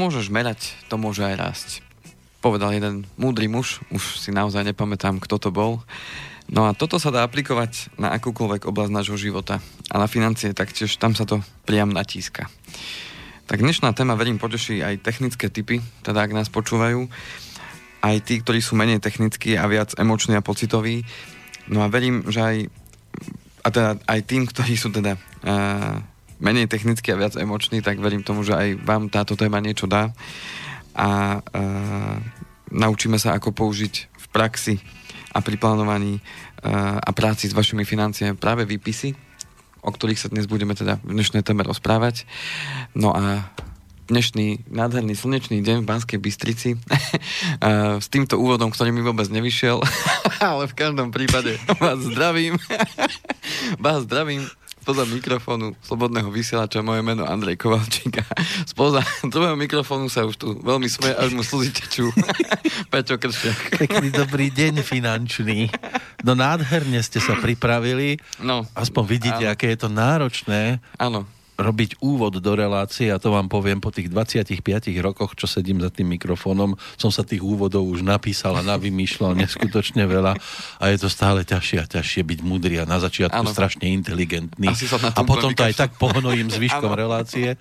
Môžeš merať, to môže aj rásť. Povedal jeden múdry muž, už si naozaj nepamätám, kto to bol. No a toto sa dá aplikovať na akúkoľvek oblasť nášho života. A na financie taktiež, tam sa to priam natíska. Tak dnešná téma, verím, poteší aj technické typy, teda ak nás počúvajú, aj tí, ktorí sú menej technickí a viac emoční a pocitoví. No a verím, že aj, a teda aj tým, ktorí sú teda uh, menej technicky a viac emočný, tak verím tomu, že aj vám táto téma niečo dá a e, naučíme sa, ako použiť v praxi a pri plánovaní e, a práci s vašimi financiami práve výpisy, o ktorých sa dnes budeme teda v dnešnej téme rozprávať. No a dnešný nádherný slnečný deň v Banskej Bystrici s týmto úvodom, ktorý mi vôbec nevyšiel, ale v každom prípade vás zdravím. vás zdravím spoza mikrofónu Slobodného vysielača moje meno Andrej Kovalčík a spoza druhého mikrofónu sa už tu veľmi smeje, až mu slzy tečú. Peťo Kršiak. Pekný dobrý deň finančný. No nádherne ste sa pripravili. No. Aspoň vidíte, áno. aké je to náročné. Áno robiť úvod do relácie a to vám poviem po tých 25 rokoch, čo sedím za tým mikrofónom, som sa tých úvodov už napísal a navymýšľal neskutočne veľa a je to stále ťažšie a ťažšie byť mudrý a na začiatku ano. strašne inteligentný a potom to aj tak pohnojím zvyškom relácie.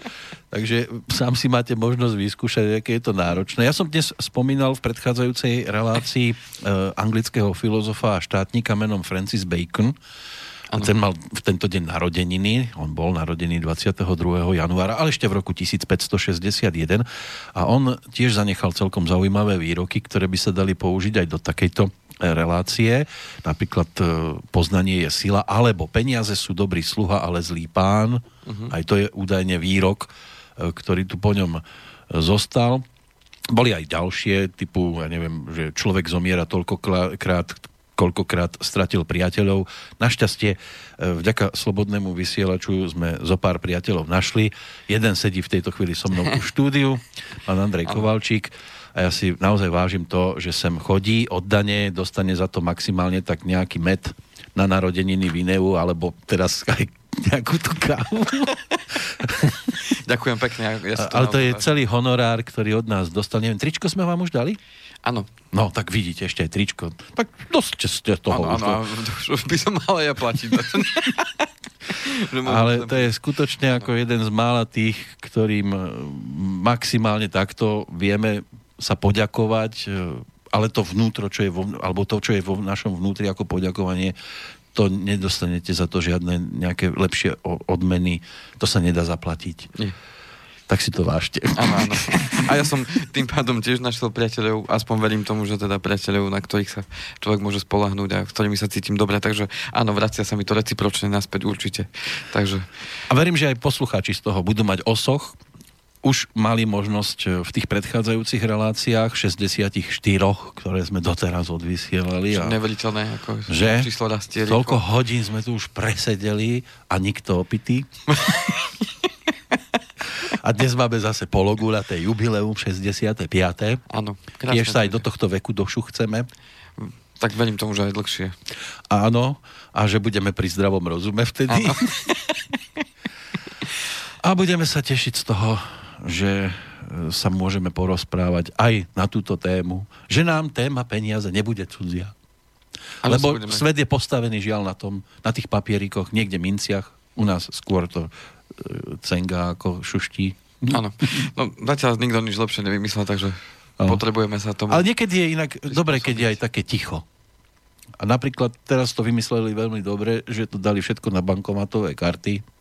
Takže sám si máte možnosť vyskúšať, aké je to náročné. Ja som dnes spomínal v predchádzajúcej relácii e, anglického filozofa a štátnika menom Francis Bacon, Ano. Ten mal v tento deň narodeniny, on bol narodený 22. januára, ale ešte v roku 1561 a on tiež zanechal celkom zaujímavé výroky, ktoré by sa dali použiť aj do takejto e, relácie. Napríklad e, poznanie je sila, alebo peniaze sú dobrý sluha, ale zlý pán. Uh-huh. Aj to je údajne výrok, e, ktorý tu po ňom zostal. Boli aj ďalšie, typu, ja neviem, že človek zomiera toľkokrát, koľkokrát stratil priateľov. Našťastie e, vďaka slobodnému vysielaču sme zo pár priateľov našli. Jeden sedí v tejto chvíli so mnou v štúdiu, pán Andrej Kovalčík. A ja si naozaj vážim to, že sem chodí, oddane, dostane za to maximálne tak nejaký met na narodeniny Vineu, alebo teraz aj nejakú tú kávu. Ďakujem pekne. Ja Ale to je celý honorár, ktorý od nás dostal. Neviem, tričko sme vám už dali? Áno. No, tak vidíte ešte aj tričko. Tak dosť ste toho. Áno, áno, už by som mal ja platiť. Ale to je skutočne ako jeden z mála tých, ktorým e, maximálne takto vieme sa poďakovať, e, ale to vnútro, čo je vo, alebo to, čo je vo našom vnútri ako poďakovanie, to nedostanete za to žiadne nejaké lepšie odmeny, to sa nedá zaplatiť. Nie tak si to vážte. Áno, áno. A ja som tým pádom tiež našiel priateľov, aspoň verím tomu, že teda priateľov, na ktorých sa človek môže spolahnúť a s ktorými sa cítim dobre, takže áno, vracia sa mi to recipročne naspäť určite. Takže... A verím, že aj poslucháči z toho budú mať osoch, už mali možnosť v tých predchádzajúcich reláciách 64, ktoré sme doteraz odvysielali. A Neveriteľné, ako že číslo rastie. Toľko hodín sme tu už presedeli a nikto opitý. A dnes máme zase pologulaté jubileum 65. Áno. Tiež sa aj do tohto veku došu chceme. Tak verím tomu, že aj dlhšie. Áno, a že budeme pri zdravom rozume vtedy. a budeme sa tešiť z toho, že e, sa môžeme porozprávať aj na túto tému, že nám téma peniaze nebude cudzia. Ale Lebo budeme... svet je postavený žiaľ na tom, na tých papierikoch, niekde minciach, u nás skôr to cenga ako šuští. Áno. No zatiaľ nikto nič lepšie nevymyslel, takže no. potrebujeme sa tomu... Ale niekedy je inak dobre, keď je aj také ticho. A napríklad teraz to vymysleli veľmi dobre, že to dali všetko na bankomatové karty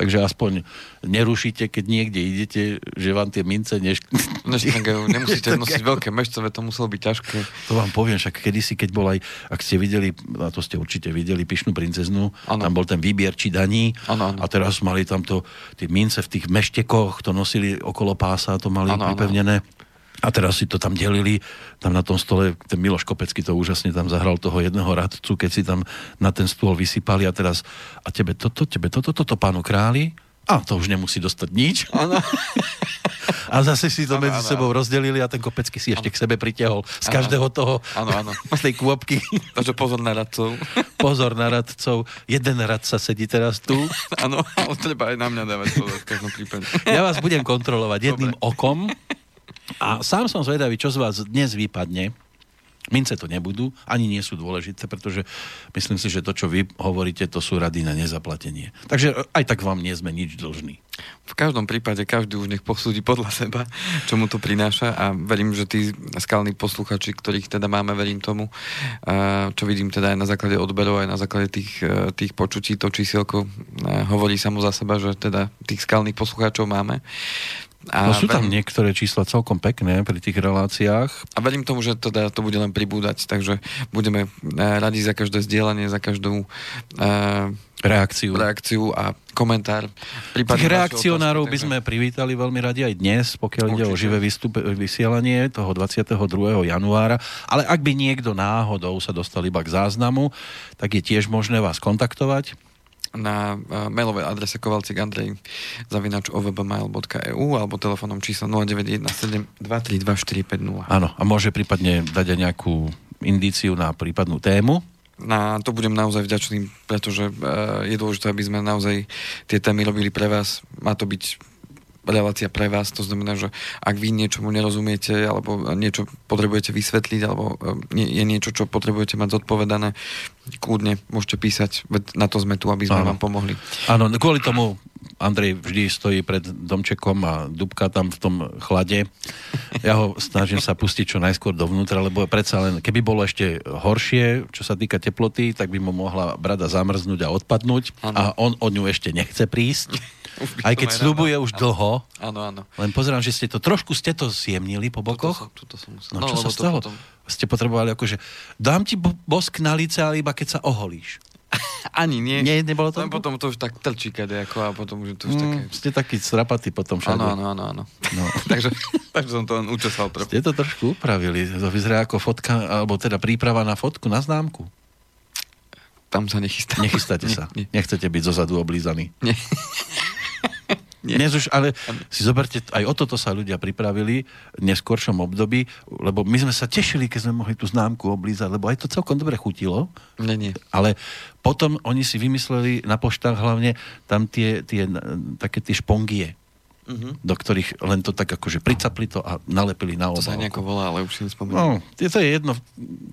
Takže aspoň nerušíte, keď niekde idete, že vám tie mince neš... Neštangajú, nemusíte nosiť veľké mešcové, to muselo byť ťažké. To vám poviem, však kedysi, keď bol aj, ak ste videli, a to ste určite videli, Pišnú princeznu, ano. tam bol ten výbier či daní ano, ano. a teraz mali tam to, tie mince v tých meštekoch, to nosili okolo pása, to mali ano, pripevnené. Ano. A teraz si to tam delili, tam na tom stole, ten Miloš Kopecký to úžasne tam zahral toho jedného radcu, keď si tam na ten stôl vysypali a teraz, a tebe toto, tebe toto, toto, pánu králi, A to už nemusí dostať nič. Áno. A zase si to Áno, medzi áno, sebou rozdelili a ten kopecký si ešte k sebe pritiahol z každého toho, Áno, áno. z tej kôpky. Takže pozor na radcov. Pozor na radcov. Jeden radca sedí teraz tu. Áno, treba aj na mňa dávať pozor v každom prípade. Ja vás budem kontrolovať jedným okom. A sám som zvedavý, čo z vás dnes vypadne. Mince to nebudú, ani nie sú dôležité, pretože myslím si, že to, čo vy hovoríte, to sú rady na nezaplatenie. Takže aj tak vám nie sme nič dlžní. V každom prípade každý už nech posúdi podľa seba, čo mu to prináša a verím, že tí skalní posluchači, ktorých teda máme, verím tomu, čo vidím teda aj na základe odberov, aj na základe tých, e, tých počutí, to čísielko e, hovorí samo za seba, že teda tých skalných poslucháčov máme. A no sú tam verím, niektoré čísla celkom pekné pri tých reláciách. a verím tomu, že teda to bude len pribúdať, takže budeme e, radi za každé zdieľanie, za každú e, Reakciu. reakciu a komentár. Tých reakcionárov otázky, by sme privítali veľmi radi aj dnes, pokiaľ ide o Určite. živé vystup, vysielanie toho 22. januára. Ale ak by niekto náhodou sa dostal iba k záznamu, tak je tiež možné vás kontaktovať. Na uh, mailovej adrese kovalcik andrej zavinač ovbmail.eu alebo telefónom číslo 0917 232 450. Áno, a môže prípadne dať aj nejakú indíciu na prípadnú tému. Na to budem naozaj vďačný, pretože uh, je dôležité, aby sme naozaj tie témy robili pre vás. Má to byť relácia pre vás, to znamená, že ak vy niečomu nerozumiete, alebo niečo potrebujete vysvetliť, alebo nie, je niečo, čo potrebujete mať zodpovedané, kľudne môžete písať, na to sme tu, aby sme Áno. vám pomohli. Áno, kvôli tomu Andrej vždy stojí pred domčekom a dubka tam v tom chlade. Ja ho snažím sa pustiť čo najskôr dovnútra, lebo predsa len, keby bolo ešte horšie, čo sa týka teploty, tak by mu mohla brada zamrznúť a odpadnúť Áno. a on o ňu ešte nechce prísť. Aj keď rád. už dlho, Áno, áno. len pozerám, že ste to trošku ste to zjemnili po Tuto bokoch. som, tuto som musel. No, čo sa stalo? potom- Ste potrebovali akože, dám ti bo- bosk na lice, ale iba keď sa oholíš. Ani nie. Nie, nebolo to? Len potom to už tak trčí kadejako a potom už to už také... Mm, ste taký strapatý potom všade. Áno, áno, áno, áno. No. takže, takže som to len učesal trochu. Ste to trošku upravili. To vyzerá ako fotka, alebo teda príprava na fotku, na známku. Tam sa nechystám. Nechystáte sa. Nie, Nechcete byť zozadu oblízaní. nie. Nie. Dnes už, ale si zoberte, aj o toto sa ľudia pripravili v neskôršom období, lebo my sme sa tešili, keď sme mohli tú známku oblízať, lebo aj to celkom dobre chutilo, Nie, nie. ale potom oni si vymysleli na poštách hlavne tam tie, tie také tie špongie, Mhm. do ktorých len to tak akože pricapli to a nalepili na To sa obálku. nejako volá, ale už si nespomínam. No, je- to je jedno.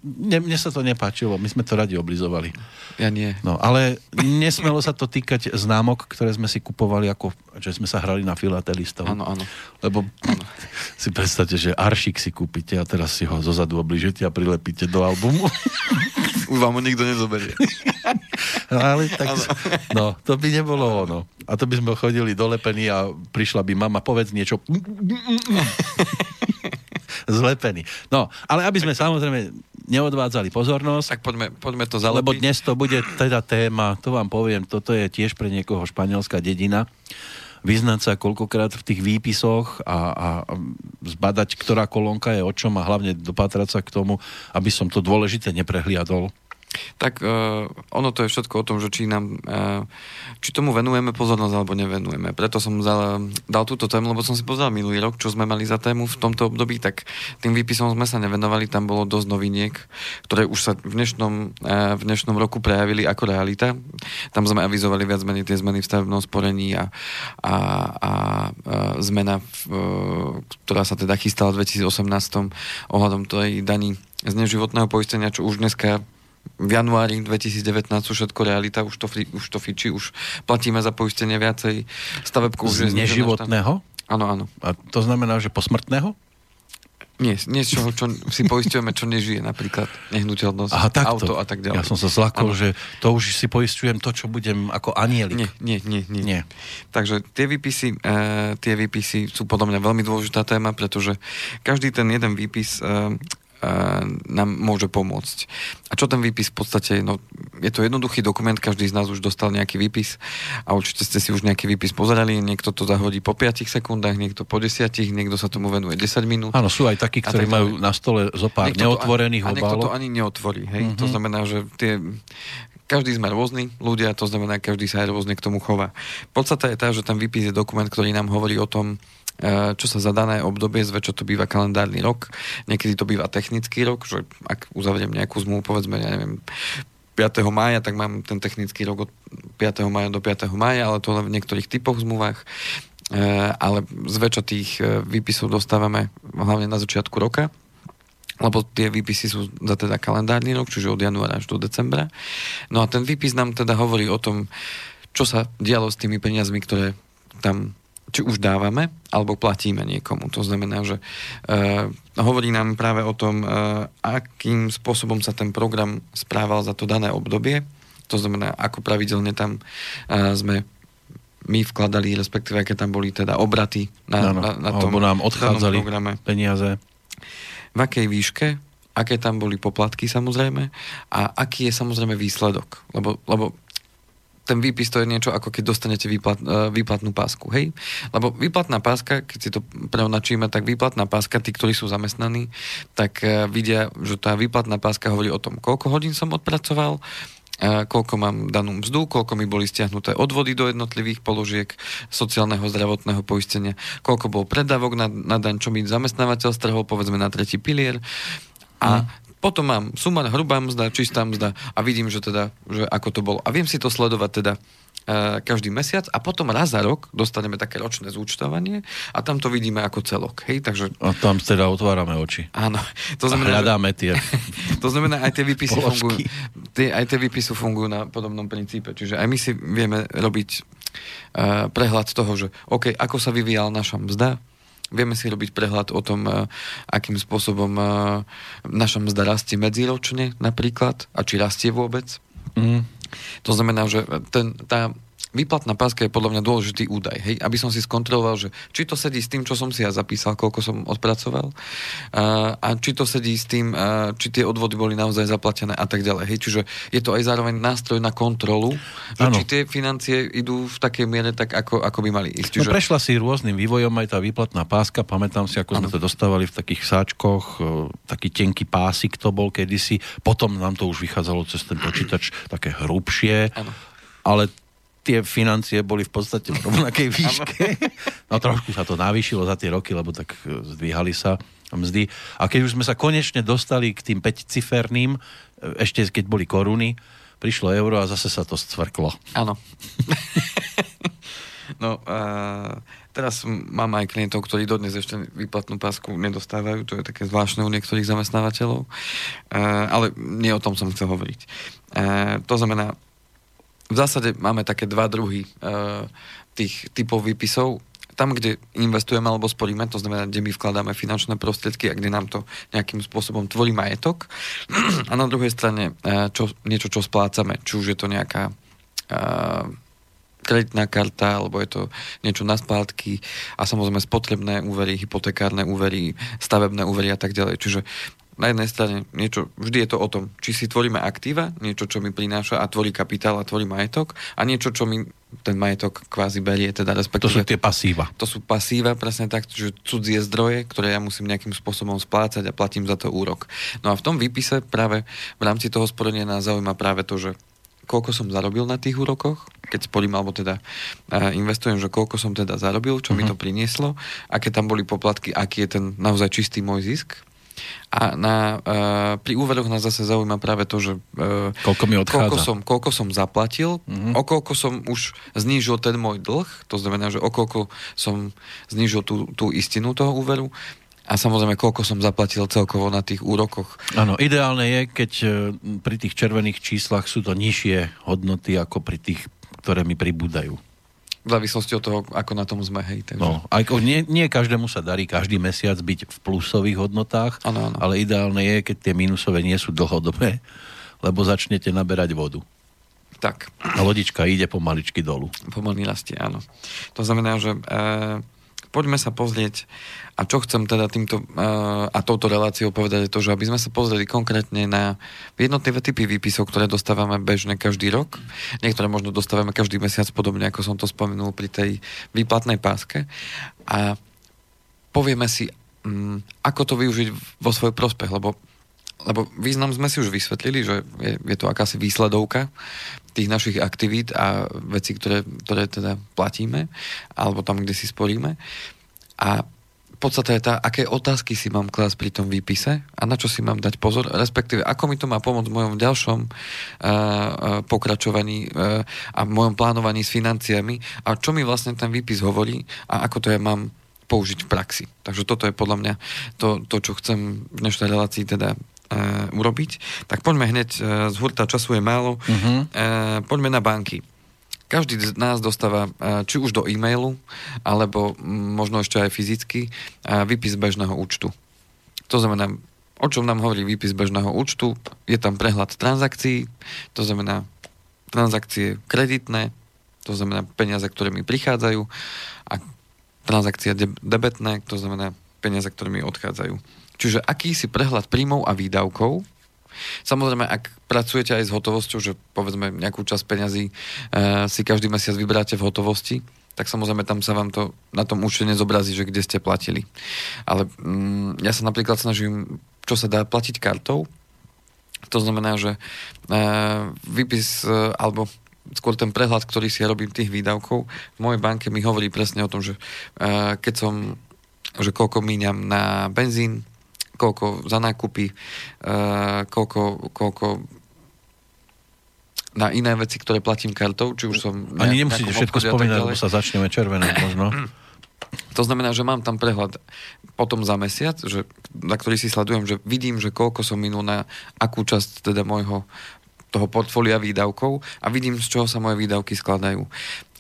Mne, mne sa to nepáčilo, my sme to radi oblizovali. Ja nie. No, ale nesmelo sa to týkať známok, ktoré sme si kupovali, ako že sme sa hrali na filatelistov. Áno, áno. Lebo si predstavte, že aršik si kúpite a teraz si ho zozadu obližete a prilepíte do albumu. Už vám ho nikto nezoberie. No, ale tak, no, to by nebolo ono. A to by sme chodili dolepení a prišla by mama, povedz niečo. Zlepený. No, ale aby sme samozrejme neodvádzali pozornosť, Tak poďme, poďme to lebo zalepiť. dnes to bude teda téma, to vám poviem, toto je tiež pre niekoho španielská dedina. Vyznať sa koľkokrát v tých výpisoch a, a a zbadať, ktorá kolónka je o čom a hlavne dopatrať sa k tomu, aby som to dôležité neprehliadol. Tak uh, ono to je všetko o tom, že či nám, uh, či tomu venujeme pozornosť alebo nevenujeme. Preto som zal, dal túto tému, lebo som si pozrel minulý rok, čo sme mali za tému v tomto období, tak tým výpisom sme sa nevenovali, tam bolo dosť noviniek, ktoré už sa v dnešnom, uh, v dnešnom roku prejavili ako realita. Tam sme avizovali viac menej tie zmeny v stavebnom sporení a, a, a, a zmena, v, uh, ktorá sa teda chystala v 2018 ohľadom tej daní z neživotného poistenia, čo už dneska v januári 2019 sú všetko realita, už to, už to fičí, už platíme za poistenie viacej, stavebku už Z znížená neživotného? Áno, áno. A to znamená, že posmrtného? Nie, niečo, čo si poistujeme, čo nežije, napríklad nehnuteľnosť, Aha, takto. auto a tak ďalej. Ja som sa zlakol, Áno. že to už si poistujem to, čo budem ako anielik. Nie, nie, nie, nie. Nie. Takže tie výpisy, e, tie výpisy sú podľa mňa veľmi dôležitá téma, pretože každý ten jeden výpis e, nám môže pomôcť. A čo ten výpis v podstate, no, je to jednoduchý dokument, každý z nás už dostal nejaký výpis a určite ste si už nejaký výpis pozerali, niekto to zahodí po 5 sekundách, niekto po 10, niekto sa tomu venuje 10 minút. Áno, sú aj takí, ktorí tak majú na stole zo pár neotvorených ani, a niekto to ani neotvorí, hej? Mhm. Mm-hmm. To znamená, že tie každý sme rôzni ľudia, to znamená, každý sa aj rôzne k tomu chová. Podstata je tá, že ten výpis je dokument, ktorý nám hovorí o tom, čo sa za dané obdobie, zväčša to býva kalendárny rok, niekedy to býva technický rok, že ak uzavriem nejakú zmluvu, povedzme, ja neviem, 5. mája, tak mám ten technický rok od 5. mája do 5. mája, ale to v niektorých typoch zmluvách. E, ale zväčša tých e, výpisov dostávame hlavne na začiatku roka lebo tie výpisy sú za teda kalendárny rok, čiže od januára až do decembra. No a ten výpis nám teda hovorí o tom, čo sa dialo s tými peniazmi, ktoré tam či už dávame, alebo platíme niekomu. To znamená, že uh, hovorí nám práve o tom, uh, akým spôsobom sa ten program správal za to dané obdobie. To znamená, ako pravidelne tam uh, sme my vkladali, respektíve aké tam boli teda obraty na, na, na tom Alebo nám odchádzali programe. peniaze v akej výške, aké tam boli poplatky samozrejme a aký je samozrejme výsledok. Lebo, lebo ten výpis to je niečo ako keď dostanete výplat, uh, výplatnú pásku, hej? Lebo výplatná páska, keď si to preonačíme, tak výplatná páska, tí, ktorí sú zamestnaní, tak uh, vidia, že tá výplatná páska hovorí o tom, koľko hodín som odpracoval, koľko mám danú mzdu, koľko mi boli stiahnuté odvody do jednotlivých položiek sociálneho zdravotného poistenia, koľko bol predávok na, na daň, čo mi zamestnávateľ strhol, povedzme na tretí pilier. A mm. Potom mám suma, hrubá mzda, čistá mzda a vidím, že teda, že ako to bolo. A viem si to sledovať teda E, každý mesiac a potom raz za rok dostaneme také ročné zúčtovanie a tam to vidíme ako celok. Hej? Takže... A tam teda otvárame oči. Áno. To znamená, a hľadáme tie To znamená, aj tie výpisy fungujú, tie, aj tie výpisy fungujú na podobnom princípe. Čiže aj my si vieme robiť uh, prehľad toho, že OK, ako sa vyvíjala naša mzda, Vieme si robiť prehľad o tom, uh, akým spôsobom uh, naša mzda rastie medziročne napríklad a či rastie vôbec. Mm. To znamená, že ten, tá výplatná páska je podľa mňa dôležitý údaj, hej, aby som si skontroloval, že či to sedí s tým, čo som si ja zapísal, koľko som odpracoval a, či to sedí s tým, či tie odvody boli naozaj zaplatené a tak ďalej. Hej, čiže je to aj zároveň nástroj na kontrolu, že či tie financie idú v takej miere tak, ako, ako by mali ísť. No, čiže... No prešla si rôznym vývojom aj tá výplatná páska, pamätám si, ako ano. sme to dostávali v takých sáčkoch, taký tenký pásik to bol kedysi, potom nám to už vychádzalo cez ten počítač také hrubšie, ano. ale tie financie boli v podstate v rovnakej výške. No trošku sa to navýšilo za tie roky, lebo tak e, zdvíhali sa mzdy. A keď už sme sa konečne dostali k tým 5-ciferným, e, ešte keď boli koruny, prišlo euro a zase sa to stvrklo. Áno. no, uh, teraz mám aj klientov, ktorí dodnes ešte výplatnú pásku nedostávajú, to je také zvláštne u niektorých zamestnávateľov, uh, ale nie o tom som chcel hovoriť. Uh, to znamená, v zásade máme také dva druhy uh, tých typov výpisov. Tam, kde investujeme alebo sporíme, to znamená, kde my vkladáme finančné prostriedky a kde nám to nejakým spôsobom tvorí majetok. A na druhej strane uh, čo, niečo, čo splácame. Či už je to nejaká uh, kreditná karta, alebo je to niečo na splátky a samozrejme spotrebné úvery, hypotekárne úvery, stavebné úvery a tak ďalej. Čiže na jednej strane niečo, vždy je to o tom, či si tvoríme aktíva, niečo, čo mi prináša a tvorí kapitál a tvorí majetok a niečo, čo mi ten majetok kvázi berie, teda respektíve... To sú tie pasíva. To sú pasíva, presne tak, že cudzie zdroje, ktoré ja musím nejakým spôsobom splácať a platím za to úrok. No a v tom výpise práve v rámci toho sporenia nás zaujíma práve to, že koľko som zarobil na tých úrokoch, keď sporím, alebo teda uh, investujem, že koľko som teda zarobil, čo uh-huh. mi mhm. to prinieslo, aké tam boli poplatky, aký je ten naozaj čistý môj zisk, a na, uh, pri úveroch nás zase zaujíma práve to, že uh, koľko mi odchádza. Koľko som, koľko som zaplatil, mm-hmm. o koľko som už znížil ten môj dlh, to znamená, že o koľko som znížil tú, tú istinu toho úveru a samozrejme, koľko som zaplatil celkovo na tých úrokoch. Áno, ideálne je, keď e, pri tých červených číslach sú to nižšie hodnoty ako pri tých, ktoré mi pribúdajú. V závislosti od toho, ako na tom sme, hej. Takže... No, aj, nie, nie každému sa darí každý mesiac byť v plusových hodnotách, ano, ano. ale ideálne je, keď tie minusové nie sú dlhodobé, lebo začnete naberať vodu. Tak. A lodička ide pomaličky dolu. Pomaly rastie, áno. To znamená, že e, poďme sa pozrieť a čo chcem teda týmto uh, a touto reláciou povedať je to, že aby sme sa pozreli konkrétne na jednotlivé typy výpisov, ktoré dostávame bežne každý rok. Niektoré možno dostávame každý mesiac, podobne ako som to spomenul pri tej výplatnej páske. A povieme si, um, ako to využiť vo svoj prospech, lebo lebo význam sme si už vysvetlili, že je, je to akási výsledovka tých našich aktivít a vecí, ktoré, ktoré teda platíme, alebo tam, kde si sporíme. A podstate je tá, aké otázky si mám klásť pri tom výpise a na čo si mám dať pozor, respektíve ako mi to má pomôcť v mojom ďalšom uh, uh, pokračovaní uh, a v mojom plánovaní s financiami a čo mi vlastne ten výpis hovorí a ako to ja mám použiť v praxi. Takže toto je podľa mňa to, to čo chcem v dnešnej relácii teda urobiť. Tak poďme hneď, z hurta času je málo, uh-huh. uh, poďme na banky. Každý z nás dostáva, či už do e-mailu, alebo možno ešte aj fyzicky, výpis bežného účtu. To znamená, o čom nám hovorí výpis bežného účtu, je tam prehľad transakcií, to znamená transakcie kreditné, to znamená peniaze, ktoré mi prichádzajú a transakcie debetné, to znamená peniaze, ktoré mi odchádzajú. Čiže akýsi prehľad príjmov a výdavkov, Samozrejme, ak pracujete aj s hotovosťou, že povedzme nejakú časť peňazí e, si každý mesiac vyberáte v hotovosti, tak samozrejme tam sa vám to na tom účte nezobrazí, že kde ste platili. Ale mm, ja sa napríklad snažím, čo sa dá platiť kartou, to znamená, že e, výpis e, alebo skôr ten prehľad, ktorý si ja robím tých výdavkov, v mojej banke mi hovorí presne o tom, že e, keď som že koľko míňam na benzín, koľko za nákupy, uh, koľko, koľko na iné veci, ktoré platím kartou, či už som... Ani nemusíte všetko spomínať, lebo sa začneme červené možno. To znamená, že mám tam prehľad potom za mesiac, že, na ktorý si sledujem, že vidím, že koľko som minul na akú časť teda môjho toho portfólia výdavkov a vidím, z čoho sa moje výdavky skladajú.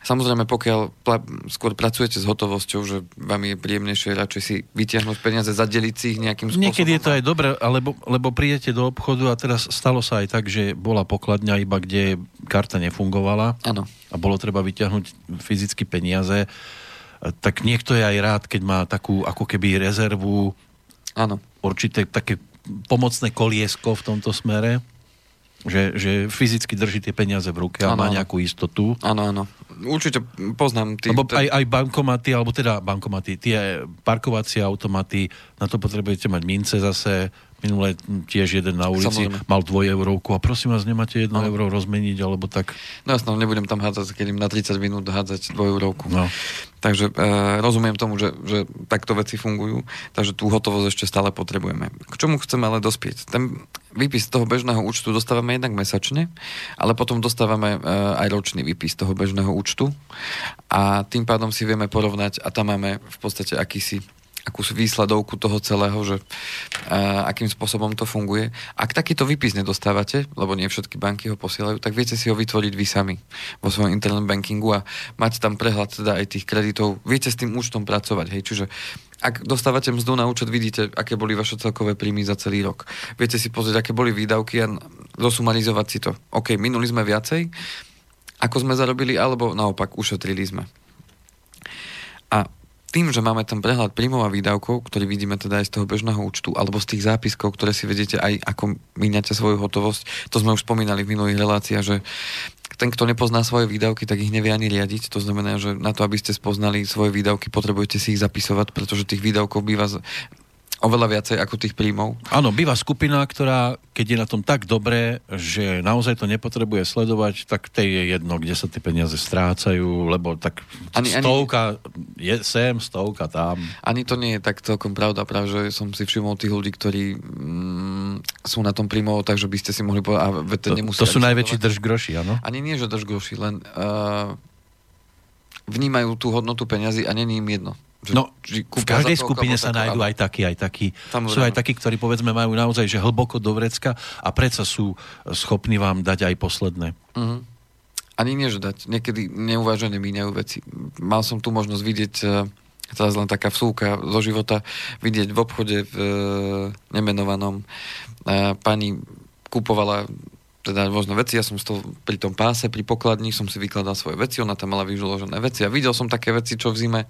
Samozrejme, pokiaľ pla- skôr pracujete s hotovosťou, že vám je príjemnejšie radšej si vytiahnuť peniaze, zadeliť si ich nejakým spôsobom. Niekedy je to aj dobré, lebo, lebo prídete do obchodu a teraz stalo sa aj tak, že bola pokladňa iba, kde karta nefungovala ano. a bolo treba vyťahnuť fyzicky peniaze. Tak niekto je aj rád, keď má takú ako keby rezervu, ano. určité také pomocné koliesko v tomto smere. Že, že fyzicky drží tie peniaze v ruke a ano, má nejakú istotu. Áno, áno určite poznám. Tý, Lebo aj, aj bankomaty, alebo teda bankomaty, tie parkovacie automaty, na to potrebujete mať mince zase, Minule tiež jeden na ulici Samozrejme. mal dvojeurovku a prosím vás, nemáte jedno no. euro rozmeniť, alebo tak... No jasno, nebudem tam hádzať, keď im na 30 minút hádzať dvojeurovku. No. Takže e, rozumiem tomu, že, že takto veci fungujú, takže tú hotovosť ešte stále potrebujeme. K čomu chceme ale dospieť? Ten výpis toho bežného účtu dostávame jednak mesačne, ale potom dostávame e, aj ročný výpis toho bežného účtu a tým pádom si vieme porovnať a tam máme v podstate akýsi akú výsledovku toho celého, že a, akým spôsobom to funguje. Ak takýto výpis nedostávate, lebo nie všetky banky ho posielajú, tak viete si ho vytvoriť vy sami vo svojom internet bankingu a mať tam prehľad teda aj tých kreditov. Viete s tým účtom pracovať, hej, čiže ak dostávate mzdu na účet, vidíte, aké boli vaše celkové príjmy za celý rok. Viete si pozrieť, aké boli výdavky a zosumarizovať si to. OK, minuli sme viacej, ako sme zarobili, alebo naopak ušetrili sme. A tým, že máme ten prehľad príjmov a výdavkov, ktorý vidíme teda aj z toho bežného účtu, alebo z tých zápiskov, ktoré si vedete aj ako míňate svoju hotovosť, to sme už spomínali v minulých reláciách, že ten, kto nepozná svoje výdavky, tak ich nevie ani riadiť. To znamená, že na to, aby ste spoznali svoje výdavky, potrebujete si ich zapisovať, pretože tých výdavkov býva oveľa viacej ako tých príjmov. Áno, býva skupina, ktorá, keď je na tom tak dobre, že naozaj to nepotrebuje sledovať, tak tej je jedno, kde sa tie peniaze strácajú, lebo tak ani, stovka ani, je sem, stovka tam. Ani to nie je tak celkom pravda, práve, že som si všimol tých ľudí, ktorí mm, sú na tom príjmovo, takže by ste si mohli povedať, a to, to sú najväčší držgroši, áno? Ani nie, že držgroši, len uh, vnímajú tú hodnotu peňazí a není im jedno. No, v každej skupine sa nájdú aj takí, aj takí. Sú aj takí, ktorí povedzme majú naozaj že hlboko do vrecka a predsa sú schopní vám dať aj posledné. Uh-huh. Ani nie, že dať. Niekedy neuvážené míňajú veci. Mal som tu možnosť vidieť teraz len taká vsúka zo života, vidieť v obchode v e, nemenovanom e, pani kupovala teda rôzne veci, ja som stol pri tom páse, pri pokladni, som si vykladal svoje veci, ona tam mala vyžoložené veci a videl som také veci, čo v zime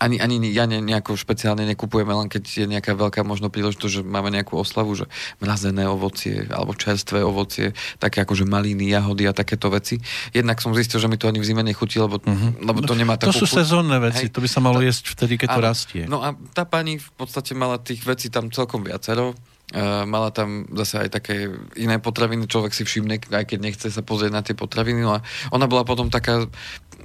ani, ani ja ne, nejako špeciálne nekupujeme, len keď je nejaká veľká možno príležitosť, že máme nejakú oslavu, že mrazené ovocie alebo čerstvé ovocie, také ako že maliny, jahody a takéto veci. Jednak som zistil, že mi to ani v zime nechutí, lebo, mm-hmm. lebo to nemá takú To sú chuť. sezónne veci, Hej. to by sa malo jesť vtedy, keď to rastie. No a tá pani v podstate mala tých vecí tam celkom viacero Uh, mala tam zase aj také iné potraviny, človek si všimne, aj keď nechce sa pozrieť na tie potraviny. No a ona bola potom taká,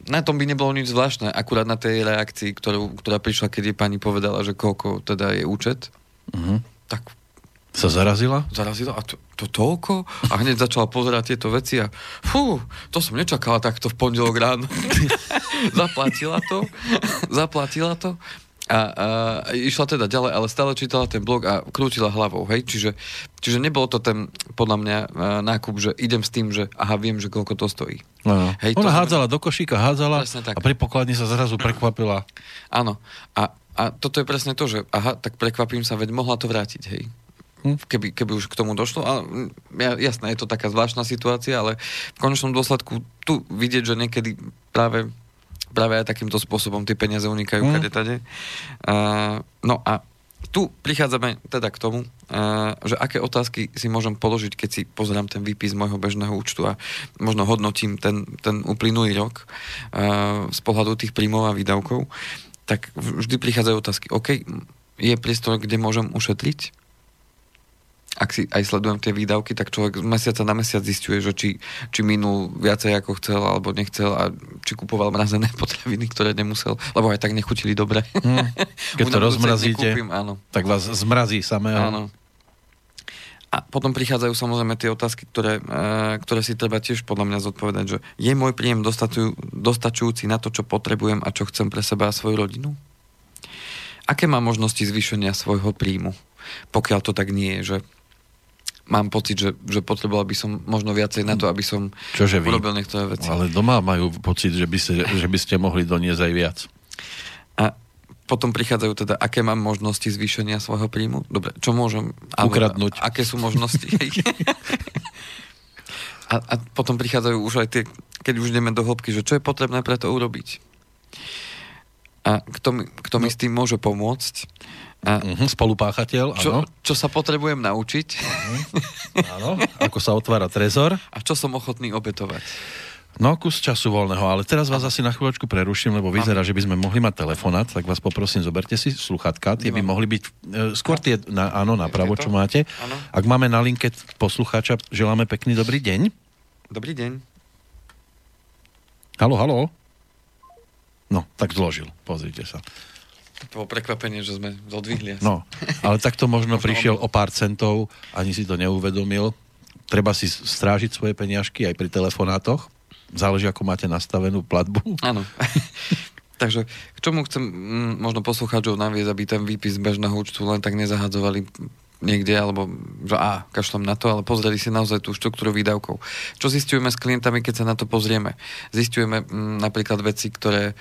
na tom by nebolo nič zvláštne, akurát na tej reakcii, ktorú, ktorá prišla, keď jej pani povedala, že koľko teda je účet, uh-huh. tak sa zarazila? Zarazila a to, to toľko? A hneď začala pozerať tieto veci a fú, to som nečakala takto v pondelok ráno. zaplatila to, zaplatila to a, a išla teda ďalej, ale stále čítala ten blog a krútila hlavou, hej, čiže, čiže nebolo to ten, podľa mňa, nákup, že idem s tým, že aha, viem, že koľko to stojí. No. Hej, Ona to hádzala znamená... do košíka, hádzala a pri pokladni sa zrazu prekvapila. Áno, a, a toto je presne to, že aha, tak prekvapím sa, veď mohla to vrátiť, hej keby, keby už k tomu došlo. A jasné, je to taká zvláštna situácia, ale v konečnom dôsledku tu vidieť, že niekedy práve práve aj takýmto spôsobom tie peniaze unikajú mm. kade tade. Uh, no a tu prichádzame teda k tomu, že aké otázky si môžem položiť, keď si pozerám ten výpis môjho bežného účtu a možno hodnotím ten, ten uplynulý rok z pohľadu tých príjmov a výdavkov, tak vždy prichádzajú otázky. OK, je priestor, kde môžem ušetriť? Ak si aj sledujem tie výdavky, tak človek z mesiaca na mesiac zistuje, že či, či minul viacej ako chcel alebo nechcel a či kupoval mrazené potraviny, ktoré nemusel, lebo aj tak nechutili dobre. Hmm. Keď to rozmrazíte, áno. tak vás zmrazí samého. Áno. A potom prichádzajú samozrejme tie otázky, ktoré, e, ktoré si treba tiež podľa mňa zodpovedať, že je môj príjem dostačujúci na to, čo potrebujem a čo chcem pre seba a svoju rodinu? Aké má možnosti zvýšenia svojho príjmu? Pokiaľ to tak nie je, že mám pocit, že, že potreboval by som možno viacej na to, aby som Čože vy? urobil niektoré veci. Ale doma majú pocit, že by, ste, že by ste mohli doniesť aj viac. A potom prichádzajú teda, aké mám možnosti zvýšenia svojho príjmu? Dobre, čo môžem... Ukradnúť. Aké sú možnosti? a, a potom prichádzajú už aj tie, keď už ideme do hĺbky, že čo je potrebné pre to urobiť? A kto mi, kto mi no. s tým môže pomôcť? A uh-huh, spolupáchateľ, čo, áno. Čo sa potrebujem naučiť. Uh-huh. Áno, ako sa otvára trezor. A čo som ochotný obetovať. No, kus času voľného, ale teraz vás asi na chvíľočku preruším, lebo vyzerá, že by sme mohli mať telefonát, tak vás poprosím, zoberte si sluchatka, tie by mohli byť, e, skôr tie, na, áno, napravo, čo máte. Ak máme na linke poslucháča, želáme pekný dobrý deň. Dobrý deň. Halo, halo. No, tak zložil, pozrite sa. To bolo prekvapenie, že sme zodvihli. No, ale takto možno, prišiel o pár centov, ani si to neuvedomil. Treba si strážiť svoje peniažky aj pri telefonátoch. Záleží, ako máte nastavenú platbu. Áno. Takže k čomu chcem mm, možno poslucháčov naviesť, aby ten výpis bežného účtu len tak nezahadzovali niekde, alebo že á, kašlem na to, ale pozreli si naozaj tú štruktúru výdavkov. Čo zistujeme s klientami, keď sa na to pozrieme? Zistujeme m, mm, napríklad veci, ktoré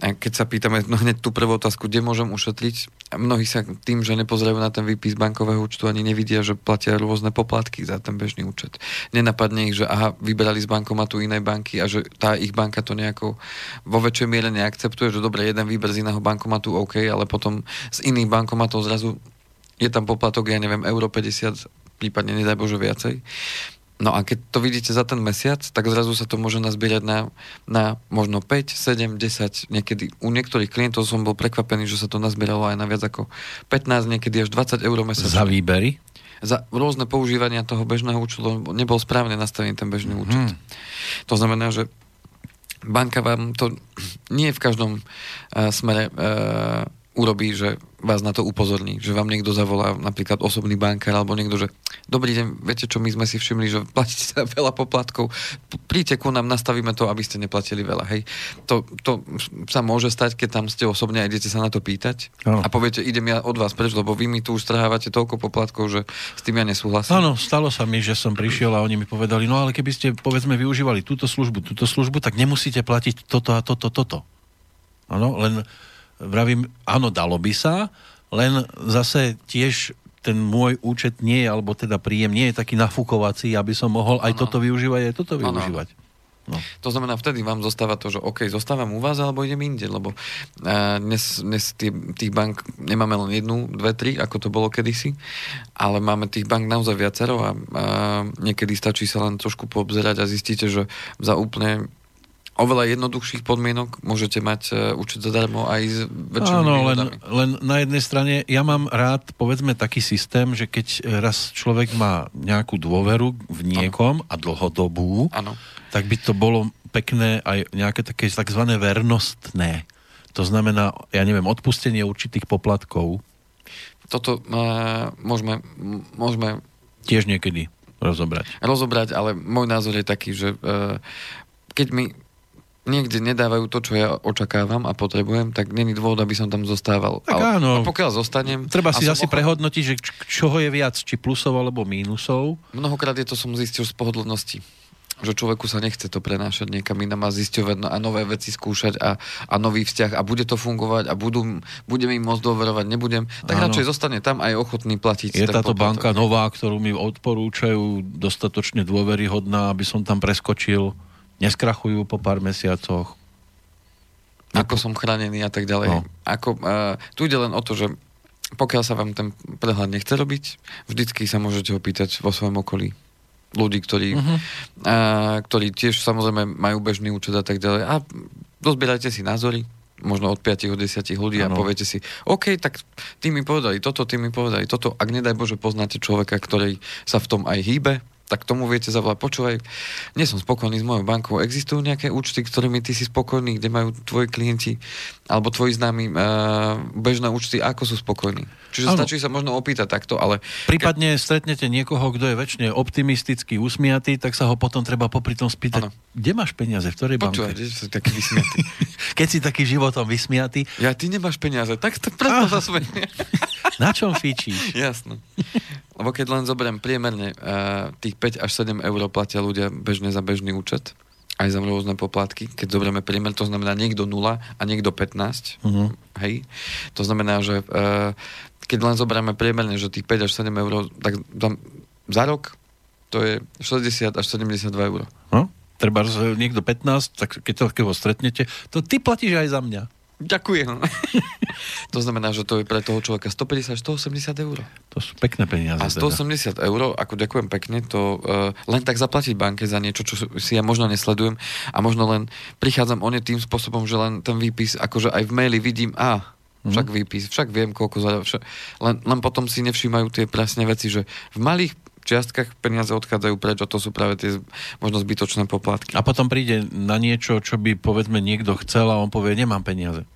a keď sa pýtame no hneď tú prvú otázku, kde môžem ušetriť, a mnohí sa tým, že nepozerajú na ten výpis bankového účtu, ani nevidia, že platia rôzne poplatky za ten bežný účet. Nenapadne ich, že aha, vyberali z bankomatu inej banky a že tá ich banka to nejako vo väčšej miere neakceptuje, že dobre, jeden výber z iného bankomatu OK, ale potom z iných bankomatov zrazu je tam poplatok, ja neviem, euro 50, prípadne nedaj Bože viacej. No a keď to vidíte za ten mesiac, tak zrazu sa to môže nazbierať na, na možno 5, 7, 10, niekedy u niektorých klientov som bol prekvapený, že sa to nazbieralo aj na viac ako 15, niekedy až 20 eur mesačne. Za výbery? Za rôzne používania toho bežného účtu, lebo nebol správne nastavený ten bežný mm-hmm. účet. To znamená, že banka vám to nie v každom uh, smere uh, urobí, že vás na to upozorní, že vám niekto zavolá, napríklad osobný bankár alebo niekto, že dobrý deň, viete čo, my sme si všimli, že platíte sa veľa poplatkov, príďte ku nám, nastavíme to, aby ste neplatili veľa, hej. To, to sa môže stať, keď tam ste osobne a idete sa na to pýtať ano. a poviete, idem ja od vás preč, lebo vy mi tu už strhávate toľko poplatkov, že s tým ja nesúhlasím. Áno, stalo sa mi, že som prišiel a oni mi povedali, no ale keby ste, povedzme, využívali túto službu, túto službu, tak nemusíte platiť toto a toto, toto. Áno, len vravím, áno, dalo by sa, len zase tiež ten môj účet nie je, alebo teda príjem nie je taký nafúkovací, aby som mohol aj ano. toto využívať, aj toto využívať. No. To znamená, vtedy vám zostáva to, že OK, zostávam u vás, alebo idem inde, lebo uh, dnes, dnes tých, tých bank nemáme len jednu, dve, tri, ako to bolo kedysi, ale máme tých bank naozaj viacero a uh, niekedy stačí sa len trošku poobzerať a zistíte, že za úplne oveľa jednoduchších podmienok môžete mať účet zadarmo aj s väčšími Áno, len, len na jednej strane ja mám rád, povedzme, taký systém, že keď raz človek má nejakú dôveru v niekom a dlhodobú, Áno. tak by to bolo pekné aj nejaké také tzv. vernostné. To znamená, ja neviem, odpustenie určitých poplatkov Toto uh, môžeme, môžeme tiež niekedy rozobrať. rozobrať, ale môj názor je taký, že uh, keď mi niekde nedávajú to, čo ja očakávam a potrebujem, tak není dôvod, aby som tam zostával. Tak ale, áno. A pokiaľ zostanem... Treba si asi ochotný- prehodnotiť, že čoho je viac, či plusov alebo mínusov. Mnohokrát je to som zistil z pohodlnosti že človeku sa nechce to prenášať niekam inam a zisťovať no- a nové veci skúšať a, a nový vzťah a bude to fungovať a budú, budem im môcť dôverovať, nebudem, tak Áno. radšej zostane tam a je ochotný platiť. Je táto poplatok. banka nová, ktorú mi odporúčajú, dostatočne dôveryhodná, aby som tam preskočil. Neskrachujú po pár mesiacoch. ako som chránený a tak ďalej. No. Ako, uh, tu ide len o to, že pokiaľ sa vám ten prehľad nechce robiť, vždycky sa môžete opýtať vo svojom okolí ľudí, ktorí, Mhm. uh-huh. uh, ktorí tiež samozrejme majú bežný účet a tak ďalej. A dozbierajte si názory, možno od 5 od 10 ľudí Áno. a poviete si, OK, tak tí mi povedali toto, tí mi povedali toto. Ak nedaj Bože poznáte človeka, ktorý sa v tom aj hýbe, tak tomu viete zavolať, počúvaj, nie som spokojný s mojou bankou, existujú nejaké účty, ktorými ty si spokojný, kde majú tvoji klienti alebo tvoji známi uh, bežné účty, ako sú spokojní. Čiže Áno. stačí sa možno opýtať takto, ale Prípadne stretnete niekoho, kto je väčšine optimistický, usmiatý, tak sa ho potom treba popri tom spýtať, Áno. kde máš peniaze, v ktorej počúvaj, banke? si taký vysmiatý. Keď si taký životom vysmiatý, Ja, ty nemáš peniaze, tak to preto sa na čom fičíš? Jasno. Lebo keď len zoberiem priemerne, uh, tých 5 až 7 eur platia ľudia bežne za bežný účet, aj za rôzne poplatky. Keď zoberieme priemer, to znamená niekto 0 a niekto 15. Mhm. Hej. To znamená, že uh, keď len zoberieme priemerne, že tých 5 až 7 eur, tak tam, za rok to je 60 až 72 eur. No? Treba niekto 15, tak keď takého stretnete, to ty platíš aj za mňa. Ďakujem. to znamená, že to je pre toho človeka 150 až 180 eur. To sú pekné peniaze. A teda. 180 eur, ako ďakujem pekne, to uh, len tak zaplatiť banke za niečo, čo si ja možno nesledujem a možno len prichádzam o ne tým spôsobom, že len ten výpis, akože aj v maili vidím, a však výpis, však viem, koľko za... Však, len, len potom si nevšímajú tie presne veci, že v malých čiastkách peniaze odchádzajú preč a to sú práve tie možno zbytočné poplatky. A potom príde na niečo, čo by povedzme niekto chcel a on povie, nemám peniaze.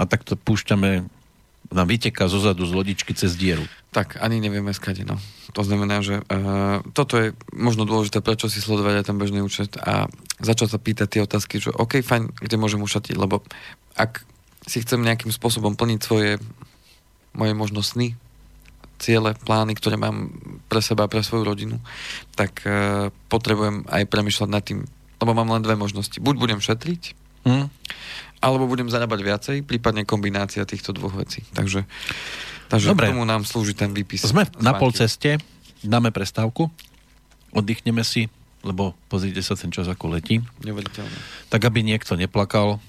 A tak to púšťame, nám vyteká zo zadu z lodičky cez dieru. Tak, ani nevieme skade, no. To znamená, že uh, toto je možno dôležité, prečo si sledovať aj ten bežný účet a začať sa pýtať tie otázky, že OK, fajn, kde môžem ušatiť, lebo ak si chcem nejakým spôsobom plniť svoje moje možno sny, ciele, plány, ktoré mám pre seba a pre svoju rodinu, tak uh, potrebujem aj premyšľať nad tým, lebo mám len dve možnosti. Buď budem šetriť, Hm? alebo budem zarábať viacej, prípadne kombinácia týchto dvoch vecí. Takže, takže Dobre. k tomu nám slúži ten výpis. Sme na pol ceste, dáme prestávku, oddychneme si, lebo pozrite sa ten čas ako letí. Neuveriteľné. Tak aby niekto neplakal,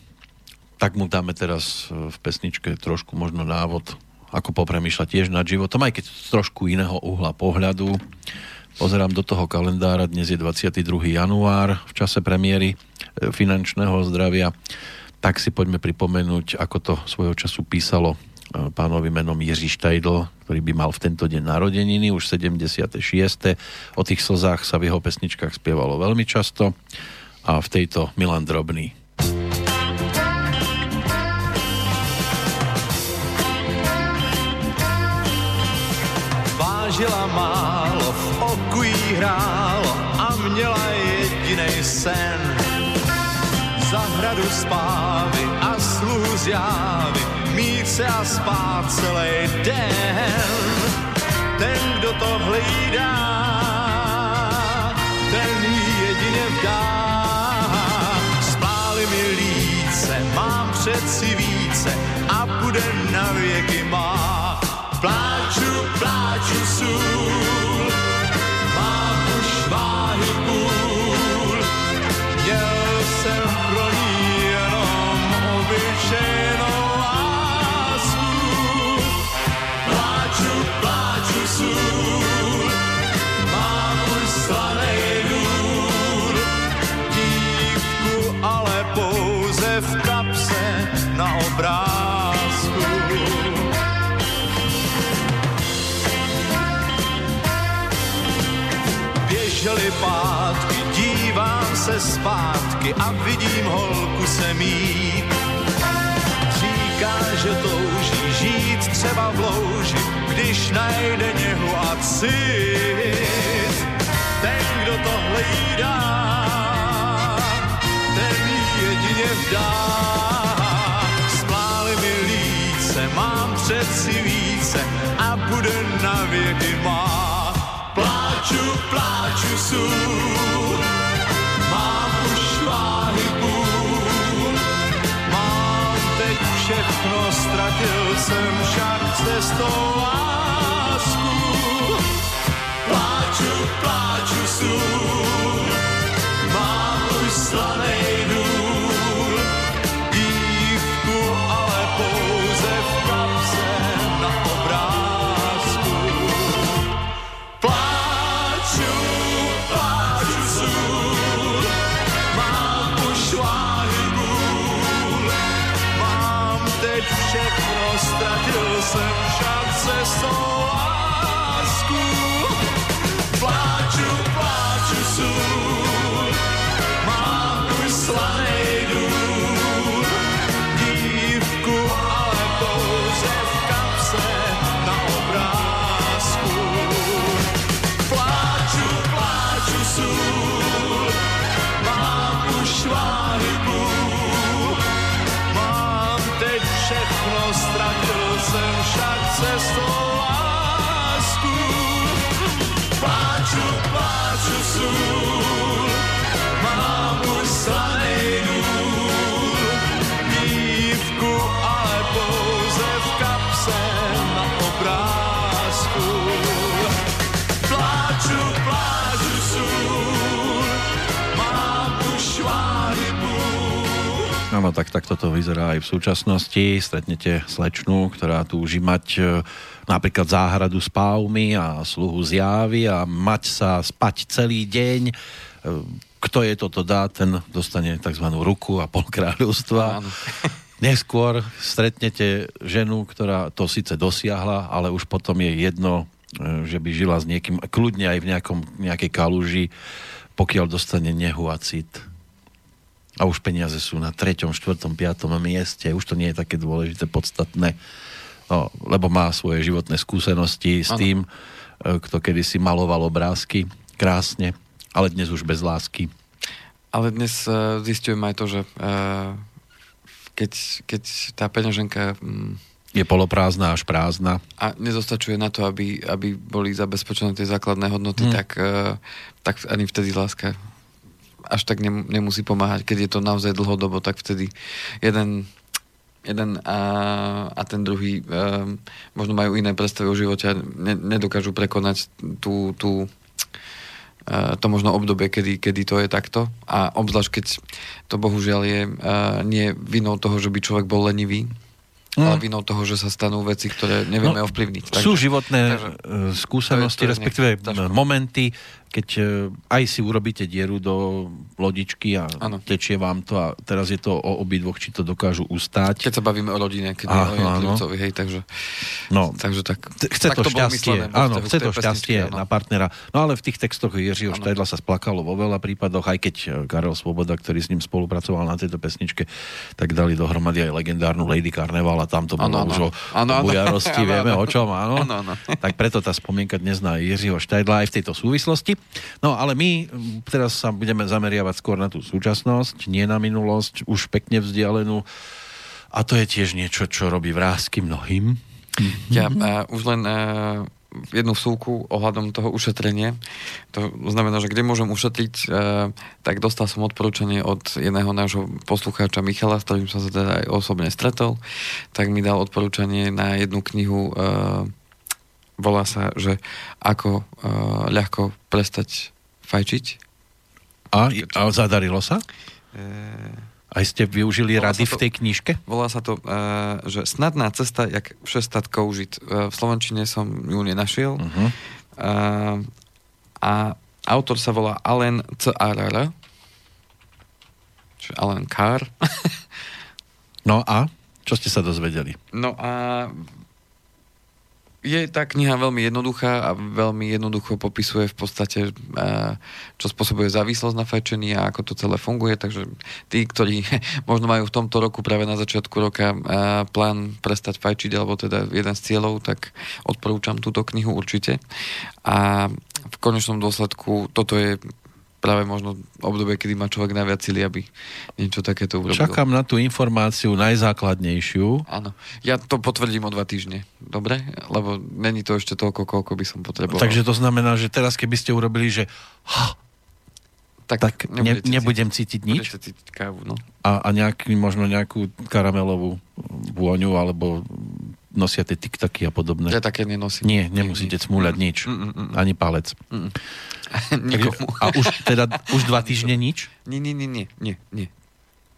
tak mu dáme teraz e, v pesničke trošku možno návod, ako popremýšľať tiež nad životom, aj keď z trošku iného uhla pohľadu. Pozerám do toho kalendára, dnes je 22. január, v čase premiéry e, finančného zdravia. Tak si poďme pripomenúť, ako to svojho času písalo e, pánovi menom Jiří Štajdl, ktorý by mal v tento deň narodeniny, už 76. O tých slzách sa v jeho pesničkách spievalo veľmi často a v tejto Milan Drobný. Vážila málo, v oku jí hrálo a měla jedinej sen. Zahradu spávy a sluhu z jávy, mít se a spát celý den. Ten, kdo to hlídá, ten jí jedině vdá. Spáli mi líce, mám přeci více a bude na věky má. Pláču, jsem pro ní jenom obyčejnou lásku. Pláču, pláču sůl, mám už slanej důl, ale pouze v kapse na obrázku. Běželi pátky, dívám se spát a vidím holku se mít. Říká, že touží žít třeba v louži, když najde něhu a cít. Ten, kdo to hlídá, ten jedině vdá. Spláli mi líce, mám přeci více a bude na věky má. Pláču, pláču sůl, všechno, ztratil jsem však cestou lásku. To vyzerá aj v súčasnosti. Stretnete slečnu, ktorá túži mať e, napríklad záhradu s pávmi a sluhu zjavy a mať sa spať celý deň. E, Kto je toto dá, ten dostane tzv. ruku a pol kráľovstva. Neskôr stretnete ženu, ktorá to síce dosiahla, ale už potom je jedno, e, že by žila s niekým, kľudne aj v nejakom, nejakej kaluži, pokiaľ dostane nehu a už peniaze sú na treťom, štvrtom, piatom mieste. Už to nie je také dôležité, podstatné. No, lebo má svoje životné skúsenosti s Áno. tým, e, kto kedysi maloval obrázky krásne, ale dnes už bez lásky. Ale dnes uh, zistujem aj to, že uh, keď, keď tá peňaženka mm, Je poloprázdna až prázdna. a nedostačuje na to, aby, aby boli zabezpečené tie základné hodnoty, Hmm. tak, tak ani vtedy láska až tak nem, nemusí pomáhať. Keď je to naozaj dlhodobo, tak vtedy jeden, jeden a, a ten druhý um, možno majú iné predstavy o živote a ne, nedokážu prekonať tú, tú uh, to možno obdobie, kedy, kedy to je takto. A obzvlášť, keď to bohužiaľ je uh, nie vinou toho, že by človek bol lenivý, Mm. ale vinou toho, že sa stanú veci, ktoré nevieme No, ovplyvniť. Sú životné takže- takže, skúsenosti, respektíve ťažko. momenty, keď e, aj si urobíte dieru do lodičky a Áno. tečie vám to a teraz je to o obidvoch, či to dokážu ustáť. Keď sa bavíme o rodine, keď nie o jednotlivcovi, hej, takže, No, takže tak. Chce tak to bolo šťastie, myslené áno, chce to šťastie áno. na partnera. No ale v tých textoch Jiřího. Štajdla sa splakalo vo veľa prípadoch, aj keď e, Karel Svoboda, ktorý s ním spolupracoval na tejto pesničke, tak dali dohromady aj legendárnu Lady Carnival a tam to bolo áno. už o, bujarosti, Áno, vieme áno. o čom, áno. Tak preto tá spomienka dnes na Jiřího Štajdla aj v tejto súvislosti. No ale my teraz sa budeme zameriavať skôr na tú súčasnosť, nie na minulosť, už pekne vzdialenú. A to je tiež niečo, čo robí vrázky mnohým. Ja uh, už len uh, jednu súku ohľadom toho ušetrenia. To znamená, že kde môžem ušetriť, uh, tak dostal som odporúčanie od jedného nášho poslucháča Michala, s ktorým som sa teda aj osobne stretol, tak mi dal odporúčanie na jednu knihu, uh, volá sa, že ako uh, ľahko prestať fajčiť. A, a zadarilo sa? Uh, Aj ste využili Volá rady sa v to- tej knižke? Volá sa to, uh, že snadná cesta, jak přestat kouřit. Uh, v Slovenčine som ju nenašiel. Uh-huh. Uh, a autor sa volá Allen C. R. Čiže Allen Carr. No a? Čo ste sa dozvedeli? No a je tá kniha veľmi jednoduchá a veľmi jednoducho popisuje v podstate, eh, čo spôsobuje závislosť na fajčení a ako to celé funguje, takže tí, ktorí možno majú v tomto roku práve na začiatku roka eh, plán prestať fajčiť, alebo teda jeden z cieľov, tak odporúčam túto knihu určite. A v konečnom dôsledku toto je práve možno obdobie, kedy má človek najviac sily, aby niečo takéto urobil. Čakám na tú informáciu najzákladnejšiu. Áno. Ja to potvrdím o dva týždne. Dobre? Lebo není to ešte toľko, koľko by som potreboval. Takže to znamená, že teraz keby ste urobili, že ha, tak, tak ne, nebudem cítiť, cítiť nič? cítiť kávu, no. A, a nejaký, možno nejakú karamelovú vôňu, alebo nosia tie tiktaky a podobné. Ja také nenosím. Nie, nemusíte cmúľať nič. Mm, mm, mm. Ani palec. Mm. Nikomu. A už teda už dva týždne nič? Nie, nie, nie, nie, nie,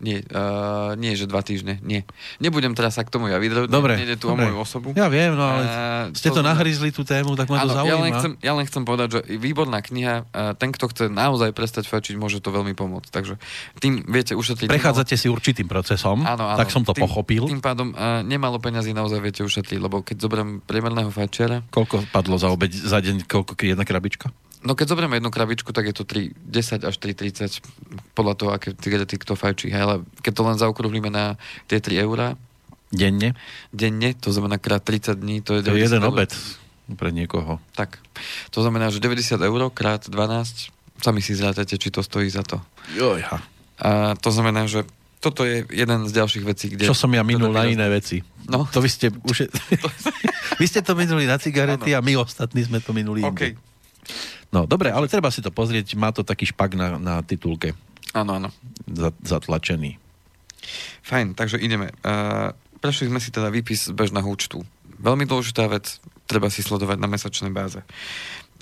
nie. Uh, nie, že dva týždne, nie. Nebudem teraz sa k tomu ja vydať, dobre, nejde tu dobre. o moju osobu. Ja viem, no ale uh, ste to, to nahryzli tú tému, tak ma to zaujíma. Ja len, chcem, ja len chcem povedať, že výborná kniha, uh, ten, kto chce naozaj prestať fačiť, môže to veľmi pomôcť. Takže tým viete ušetriť... Prechádzate si určitým procesom, áno, áno, tak som to tým, pochopil. Tým pádom uh, nemalo peňazí naozaj viete ušetriť, lebo keď zoberiem priemerného fajčiara... Koľko padlo za obeď za deň, koľko jedna krabička? No keď zoberieme jednu krabičku, tak je to 3, 10 až 3,30 podľa toho, aké cigarety kto fajčí. Hej, ale keď to len zaokrúhlime na tie 3 eurá... Denne? Denne, to znamená krát 30 dní, to je... To je jeden eur. obed pre niekoho. Tak. To znamená, že 90 eur krát 12, sami si zrátate, či to stojí za to. Jojha. A to znamená, že toto je jeden z ďalších vecí, kde... Čo som ja minul na iné veci. No. To vy ste už... vy ste to minuli na cigarety ano. a my ostatní sme to minuli okay. No, dobre, ale treba si to pozrieť. Má to taký špak na, na titulke. Áno, áno. Zatlačený. Fajn, takže ideme. Uh, prešli sme si teda výpis z bežného účtu. Veľmi dôležitá vec, treba si sledovať na mesačnej báze.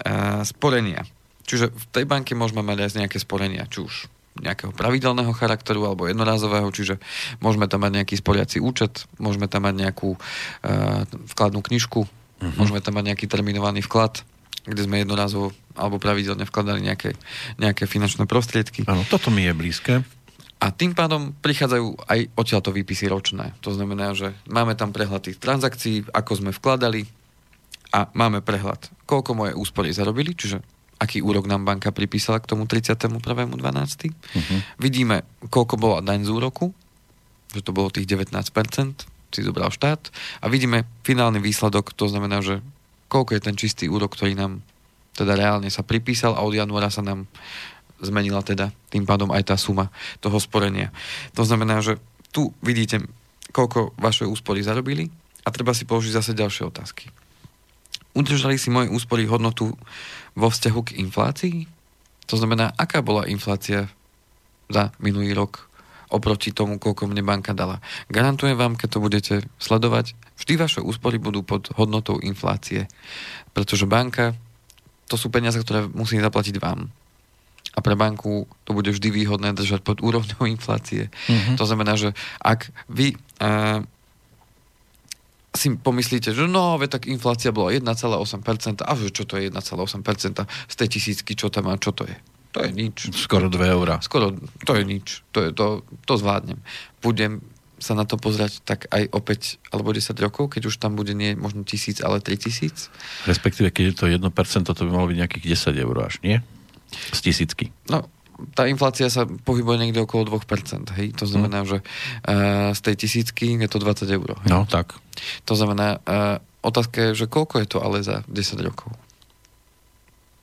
Uh, sporenia. Čiže v tej banke môžeme mať aj nejaké sporenia, či už nejakého pravidelného charakteru alebo jednorázového, čiže môžeme tam mať nejaký sporiaci účet, môžeme tam mať nejakú uh, vkladnú knižku, uh-huh. môžeme tam mať nejaký terminovaný vklad, kde sme jednorazovo alebo pravidelne vkladali nejaké, nejaké finančné prostriedky. Áno, toto mi je blízke. A tým pádom prichádzajú aj odtiaľto výpisy ročné. To znamená, že máme tam prehľad tých transakcií, ako sme vkladali a máme prehľad, koľko moje úspory zarobili, čiže aký úrok nám banka pripísala k tomu 31.12. Uh-huh. Vidíme, koľko bola daň z úroku, že to bolo tých 19%, si zobral štát a vidíme finálny výsledok, to znamená, že koľko je ten čistý úrok, ktorý nám teda reálne sa pripísal a od januára sa nám zmenila teda tým pádom aj tá suma toho sporenia. To znamená, že tu vidíte, koľko vaše úspory zarobili a treba si položiť zase ďalšie otázky. Udržali si moje úspory hodnotu vo vzťahu k inflácii? To znamená, aká bola inflácia za minulý rok oproti tomu, koľko mne banka dala. Garantujem vám, keď to budete sledovať, vždy vaše úspory budú pod hodnotou inflácie. Pretože banka, to sú peniaze, ktoré musí zaplatiť vám. A pre banku to bude vždy výhodné držať pod úrovňou inflácie. Mm-hmm. To znamená, že ak vy uh, si pomyslíte, že no, ve, tak inflácia bola 1,8% a že čo to je 1,8% z tej tisícky, čo tam má, čo to je? To je nič. Skoro 2 eurá. Skoro, to je nič. To, je, to, to zvládnem. Budem sa na to pozrieť tak aj o 5 alebo 10 rokov, keď už tam bude nie možno tisíc, ale 3 tisíc. Respektíve, keď je to 1%, to by malo byť nejakých 10 eur až, nie? Z tisícky. No, tá inflácia sa pohybuje niekde okolo 2%, hej? To znamená, hmm. že uh, z tej tisícky je to 20 eur. Hej? No, tak. To znamená, uh, otázka je, že koľko je to ale za 10 rokov?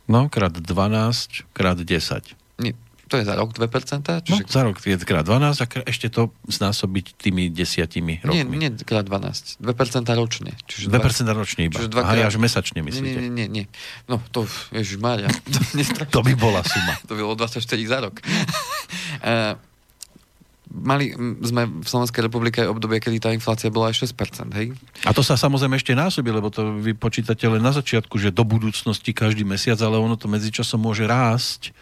No, krát 12, krát 10. Nie, to je za rok 2%? Čiže... No, za rok je krát 12 a ešte to znásobiť tými desiatimi rokmi. Nie, nie krát 12. 2% ročne. Čiže 2%, 2% ročne iba. Čiže krát... až mesačne myslíte. Nie, nie, nie. nie. No, to, ježiš Mária. To, to by bola suma. to by bolo 24 za rok. uh, mali sme v Slovenskej republike aj obdobie, kedy tá inflácia bola aj 6%, hej? A to sa samozrejme ešte násobí, lebo to vy počítate len na začiatku, že do budúcnosti každý mesiac, ale ono to medzičasom môže rásť.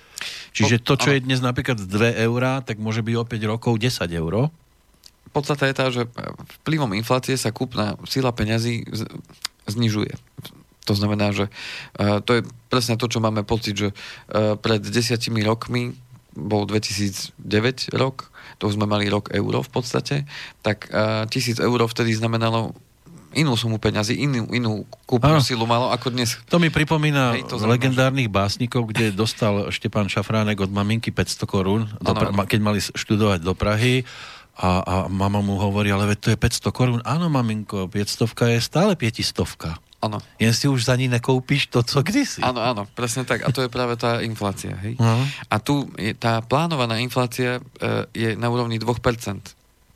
Čiže to, čo je dnes napríklad 2 eurá, tak môže byť o 5 rokov 10 eur. Podstata je tá, že vplyvom inflácie sa kúpna sila peňazí znižuje. To znamená, že uh, to je presne to, čo máme pocit, že uh, pred desiatimi rokmi bol 2009 rok, to už sme mali rok euro v podstate, tak uh, tisíc eur vtedy znamenalo inú sumu peňazí, inú, inú kúpnu silu malo ako dnes. To mi pripomína Hej, to znamená, legendárnych básnikov, kde dostal Štepán Šafránek od maminky 500 korún, ma- keď mali študovať do Prahy a, a mama mu hovorí, ale veď to je 500 korún. Áno, maminko, 500 je stále 500. Áno. Jen si už za ní nekúpiš to, co kdysi. Áno, áno, presne tak. A to je práve tá inflácia. Hej? Aha. A tu je, tá plánovaná inflácia e, je na úrovni 2%.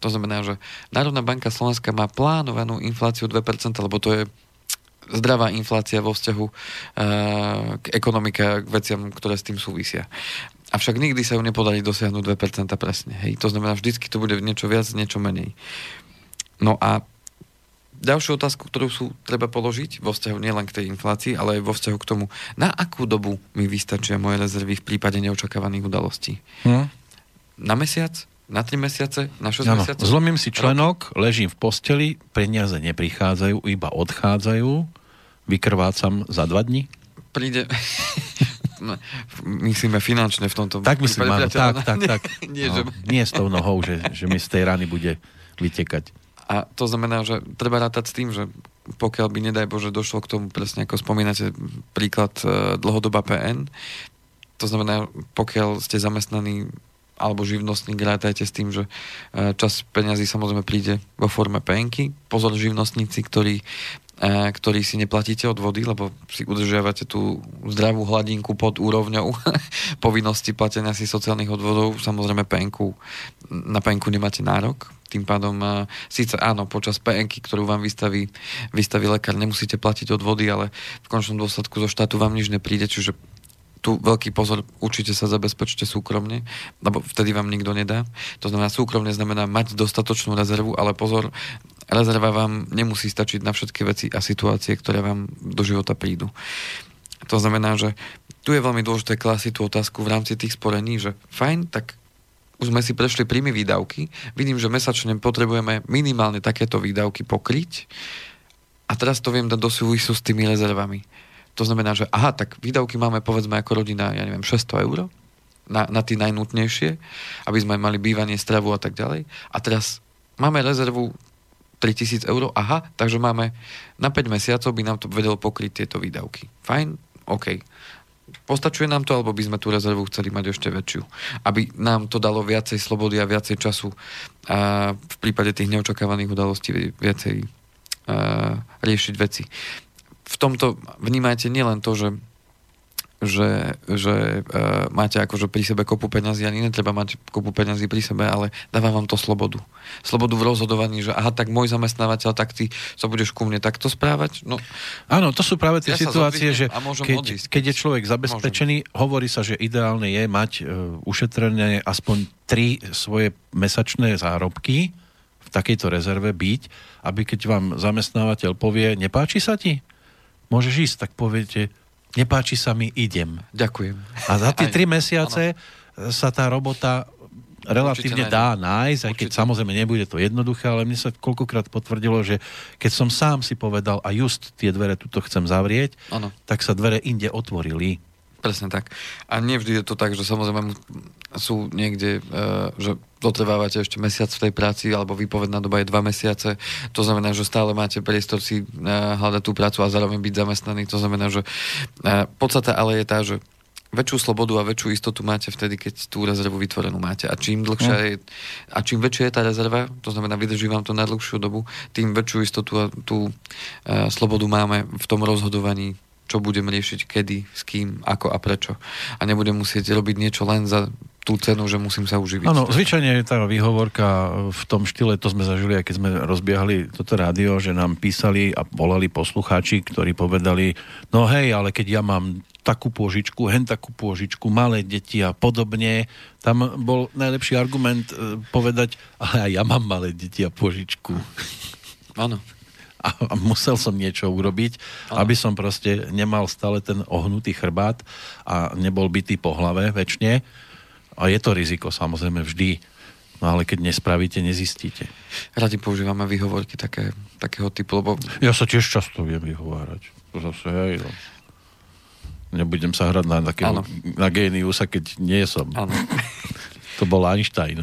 To znamená, že Národná banka Slovenska má plánovanú infláciu 2%, lebo to je zdravá inflácia vo vzťahu e, k ekonomike a k veciam, ktoré s tým súvisia. Avšak nikdy sa ju nepodarí dosiahnuť 2% presne. Hej? To znamená, vždycky to bude niečo viac, niečo menej. No a ďalšiu otázku, ktorú sú treba položiť vo vzťahu nielen k tej inflácii, ale aj vo vzťahu k tomu, na akú dobu mi vystačia moje rezervy v prípade neočakávaných udalostí. Hm? Na mesiac? Na 3 mesiace? Na 6 Áno, mesiacov? zlomím si členok, ležím v posteli, peniaze neprichádzajú, iba odchádzajú, vykrvácam za dva dni. Príde... No, myslíme finančne v tomto Tak myslím, áno, tak, tak, tak. Nie, no, že... nie s tou nohou, že, že mi z tej rany bude vytekať. A to znamená, že treba rátať s tým, že pokiaľ by, nedaj Bože, došlo k tomu, presne ako spomínate, príklad e, dlhodobá PN, to znamená, pokiaľ ste zamestnaní alebo živnostník, rátajte s tým, že e, čas peňazí samozrejme príde vo forme penky. Pozor živnostníci, ktorí, e, ktorí si neplatíte od vody, lebo si udržiavate tú zdravú hladinku pod úrovňou povinnosti platenia si sociálnych odvodov. Samozrejme penku, na penku nemáte nárok, tým pádom e, síce áno, počas PNky, ktorú vám vystaví, vystaví lekár, nemusíte platiť od vody, ale v končnom dôsledku zo štátu vám nič nepríde, čiže tu veľký pozor, určite sa zabezpečte súkromne, lebo vtedy vám nikto nedá. To znamená, súkromne znamená mať dostatočnú rezervu, ale pozor, rezerva vám nemusí stačiť na všetky veci a situácie, ktoré vám do života prídu. To znamená, že tu je veľmi dôležité klasiť tú otázku v rámci tých sporení, že fajn, tak už sme si prešli príjmy výdavky, vidím, že mesačne potrebujeme minimálne takéto výdavky pokryť a teraz to viem dať do súvisu s tými rezervami. To znamená, že aha, tak výdavky máme povedzme ako rodina, ja neviem, 600 eur na, na tie najnutnejšie, aby sme mali bývanie, stravu a tak ďalej. A teraz máme rezervu 3000 eur, aha, takže máme na 5 mesiacov by nám to vedelo pokryť tieto výdavky. Fajn, OK. Postačuje nám to, alebo by sme tú rezervu chceli mať ešte väčšiu? Aby nám to dalo viacej slobody a viacej času a v prípade tých neočakávaných udalostí viacej a, riešiť veci. V tomto vnímajte nielen to, že že, že uh, máte akože pri sebe kopu peňazí, ani netreba mať kopu peňazí pri sebe, ale dáva vám to slobodu. Slobodu v rozhodovaní, že aha, tak môj zamestnávateľ, tak ty sa budeš ku mne takto správať? No, Áno, to sú práve tie Ja situácie, že môžem keď, odísť, keď je človek zabezpečený, hovorí sa, že ideálne je mať e, ušetrené aspoň tri svoje mesačné zárobky v takejto rezerve byť, aby keď vám zamestnávateľ povie, nepáči sa ti? Môžeš ísť, tak poviete, nepáči sa mi, idem. ďakujem. A za tie tri mesiace sa tá robota relatívne Určite dá nájsť, aj keď Určite. samozrejme nebude to jednoduché, ale mne sa koľkokrát potvrdilo, že keď som sám si povedal a just tie dvere tuto chcem zavrieť, Áno. tak sa dvere inde otvorili. Presne tak. A nevždy je to tak, že samozrejme sú niekde, uh, že dotrvávate ešte mesiac v tej práci, alebo výpovedná doba je dva mesiace. To znamená, že stále máte priestor si uh, hľadať tú prácu a zároveň byť zamestnaný. To znamená, že uh, podstata ale je tá, že väčšiu slobodu a väčšiu istotu máte vtedy, keď tú rezervu vytvorenú máte. A čím dlhšia je, a čím väčšia je tá rezerva, to znamená, vydrží vám to na dlhšiu dobu, tým väčšiu istotu a tú uh, slobodu máme v tom rozhodovaní, čo budem riešiť, kedy, s kým, ako a prečo. A nebudem musieť robiť niečo len za tú cenu, že musím sa uživiť. Áno, zvyčajne je tá výhovorka v tom štýle, to sme zažili, aj keď sme rozbiehali toto rádio, že nám písali a volali poslucháči, ktorí povedali, no hej, ale keď ja mám takú pôžičku, hen takú pôžičku, malé deti a podobne, tam bol najlepší argument e, povedať, ale aj ja mám malé deti a pôžičku. Áno. A, a musel som niečo urobiť, Áno. aby som proste nemal stále ten ohnutý chrbát a nebol bytý po hlave väčšine. A je to riziko samozrejme vždy. No ale keď nespravíte, nezistíte. Radi používame výhovorky také, takého typu, lebo Ja sa tiež často viem vyhovárať. To Zase, hej, no. Nebudem sa hrať na, takého, Áno. na géniusa, keď nie som. áno. To bol Einstein.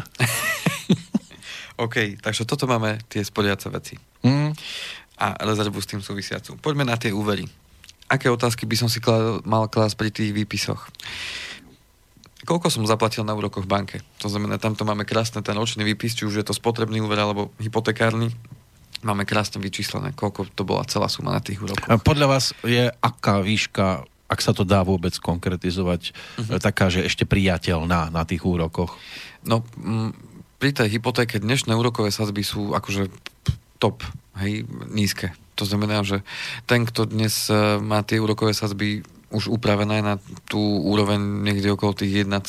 OK, takže toto máme tie sporiace veci. Mm. a rezervu s tým súvisiacu. Poďme na tie úvery. Aké otázky by som si kla- mal klásť pri tých výpisoch? Koľko som zaplatil na úrokoch v banke? To znamená, tamto máme krásne ten ročný výpis, či už je to spotrebný úver alebo hypotekárny. Máme krásne vyčíslené, koľko to bola celá suma na tých úrokoch. A podľa vás je aká výška, ak sa to dá vôbec konkretizovať, uh-huh. taká, že ešte priateľná na tých úrokoch? No, m, pri tej hypotéke dnešné úrokové sazby sú akože top, hej, nízke. To znamená, že ten, kto dnes e, má tie úrokové sazby už upravené na tú úroveň niekde okolo tých 1,3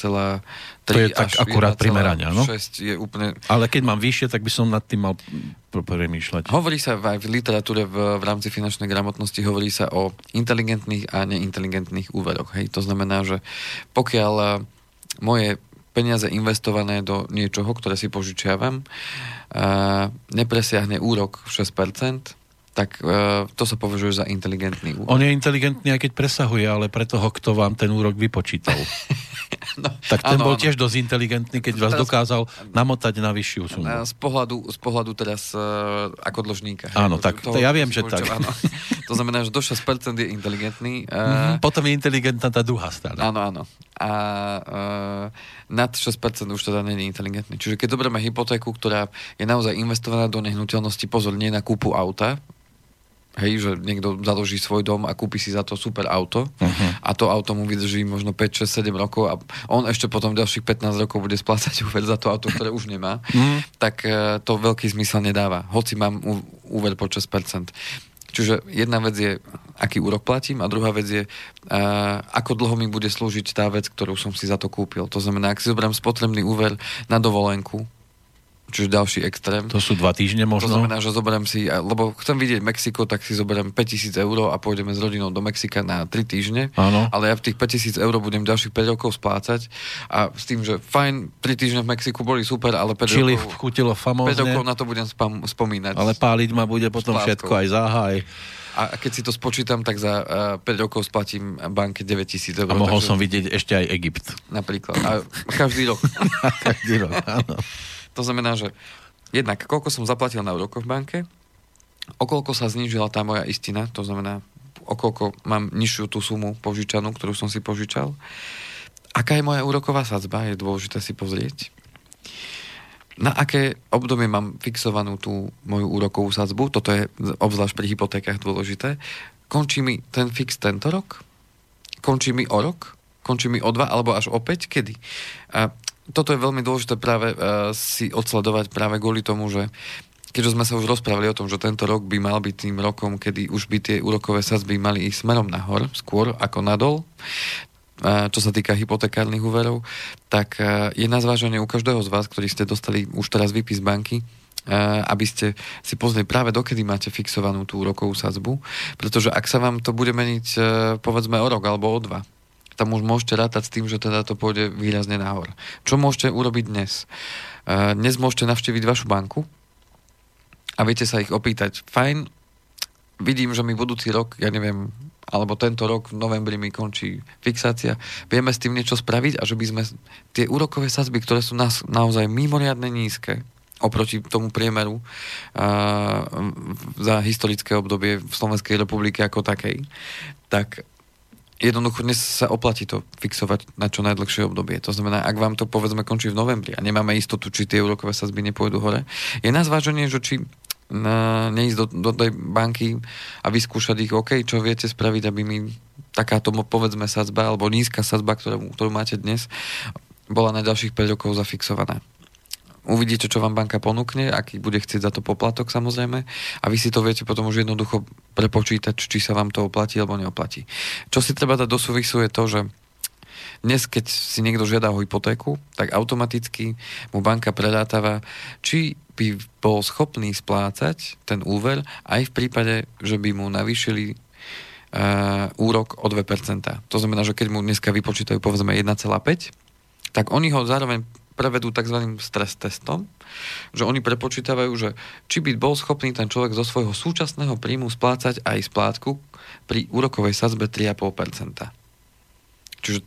To je tak akurát primerania, no? je úplne... Ale keď mám vyššie, tak by som nad tým mal premýšľať. Hovorí sa aj v literatúre v, v rámci finančnej gramotnosti, hovorí sa o inteligentných a neinteligentných úveroch. Hej? To znamená, že pokiaľ e, moje peniaze investované do niečoho, ktoré si požičiavam, nepresiahne úrok 6%, tak uh, to sa považuje za inteligentný úrok. On je inteligentný, aj keď presahuje, ale pre toho, kto vám ten úrok vypočítal. no, tak ten áno, bol áno. tiež dosť inteligentný, keď vás teraz, dokázal namotať na vyššiu sumu. Z pohľadu, z pohľadu teraz uh, ako dlžníka. Áno, tak toho, ja viem, že tak. Áno. To znamená, že do 6% je inteligentný. Uh, mm-hmm, potom je inteligentná tá druhá strana. Áno, áno. A uh, nad 6% už teda nie je inteligentný. Čiže keď zoberieme hypotéku, ktorá je naozaj investovaná do nehnuteľnosti, pozor, nie na kúpu auta, Hej, že niekto založí svoj dom a kúpi si za to super auto uh-huh. a to auto mu vydrží možno 5, 6, 7 rokov a on ešte potom ďalších 15 rokov bude splácať úver za to auto, ktoré už nemá, uh-huh. tak uh, to veľký zmysel nedáva. Hoci mám úver po 6%. Čiže jedna vec je, aký úrok platím a druhá vec je, uh, ako dlho mi bude slúžiť tá vec, ktorú som si za to kúpil. To znamená, ak si zoberiem spotrebný úver na dovolenku, Čiže ďalší extrém. To sú dva týždne možno? To znamená, že zoberiem si, lebo chcem vidieť Mexiko, tak si zoberiem 5000 eur a pôjdeme s rodinou do Mexika na 3 týždne. Áno. Ale ja v tých 5000 eur budem ďalších 5 rokov splácať a s tým, že fajn, 3 týždne v Mexiku boli super, ale 5 Čili rokov, chutilo famózne. 5 rokov na to budem spam, spomínať. Ale páliť ma bude potom všetko, aj záhaj. A keď si to spočítam, tak za uh, 5 rokov splatím banke 9000 eur. A mohol takže... som vidieť ešte aj Egypt. Napríklad. A každý rok. každý rok, áno. To znamená, že jednak koľko som zaplatil na úrokoch v banke, okoľko sa znížila tá moja istina, to znamená, okoľko mám nižšiu tú sumu požičanú, ktorú som si požičal. Aká je moja úroková sadzba, je dôležité si pozrieť. Na aké obdobie mám fixovanú tú moju úrokovú sadzbu, toto je obzvlášť pri hypotékach dôležité. Končí mi ten fix tento rok? Končí mi o rok? Končí mi o dva alebo až o päť? Kedy? A toto je veľmi dôležité práve uh, si odsledovať práve kvôli tomu, že keďže sme sa už rozprávali o tom, že tento rok by mal byť tým rokom, kedy už by tie úrokové sazby mali ísť smerom nahor, skôr ako nadol, uh, čo sa týka hypotekárnych úverov, tak uh, je na zváženie u každého z vás, ktorí ste dostali už teraz výpis banky, aby ste si pozreli práve dokedy máte fixovanú tú úrokovú sadzbu, pretože ak sa vám to bude meniť povedzme o rok alebo o dva, tam už môžete rátať s tým, že teda to pôjde výrazne nahor. Čo môžete urobiť dnes? Uh, dnes môžete navštíviť vašu banku a viete sa ich opýtať, fajn, vidím, že mi budúci rok, ja neviem, alebo tento rok v novembri mi končí fixácia, vieme s tým niečo spraviť a že by sme tie úrokové sazby, ktoré sú nás naozaj mimoriadne nízke, oproti tomu priemeru uh, za historické obdobie v Slovenskej republike ako takej, tak jednoducho dnes sa oplatí to fixovať na čo najdlhšie obdobie. To znamená, ak vám to povedzme končí v novembri a nemáme istotu, či tie úrokové sazby nepôjdu hore, je na zváženie, že či na, neísť do, do tej banky a vyskúšať ich, OK, čo viete spraviť, aby mi takáto, povedzme, sadzba, alebo nízka sadzba, ktorú, ktorú máte dnes, bola na ďalších 5 rokov zafixovaná. Uvidíte, čo vám banka ponúkne, aký bude chcieť za to poplatok samozrejme a vy si to viete potom už jednoducho prepočítať, či sa vám to oplatí alebo neoplatí. Čo si treba dať do súvisu je to, že dnes, keď si niekto žiada o hypotéku, tak automaticky mu banka predátava, či by bol schopný splácať ten úver aj v prípade, že by mu navýšili uh, úrok o 2%. To znamená, že keď mu dneska vypočítajú povedzme 1,5, tak oni ho zároveň prevedú tzv. stres testom, že oni prepočítavajú, že či by bol schopný ten človek zo svojho súčasného príjmu splácať aj splátku pri úrokovej sadzbe 3,5%. Čiže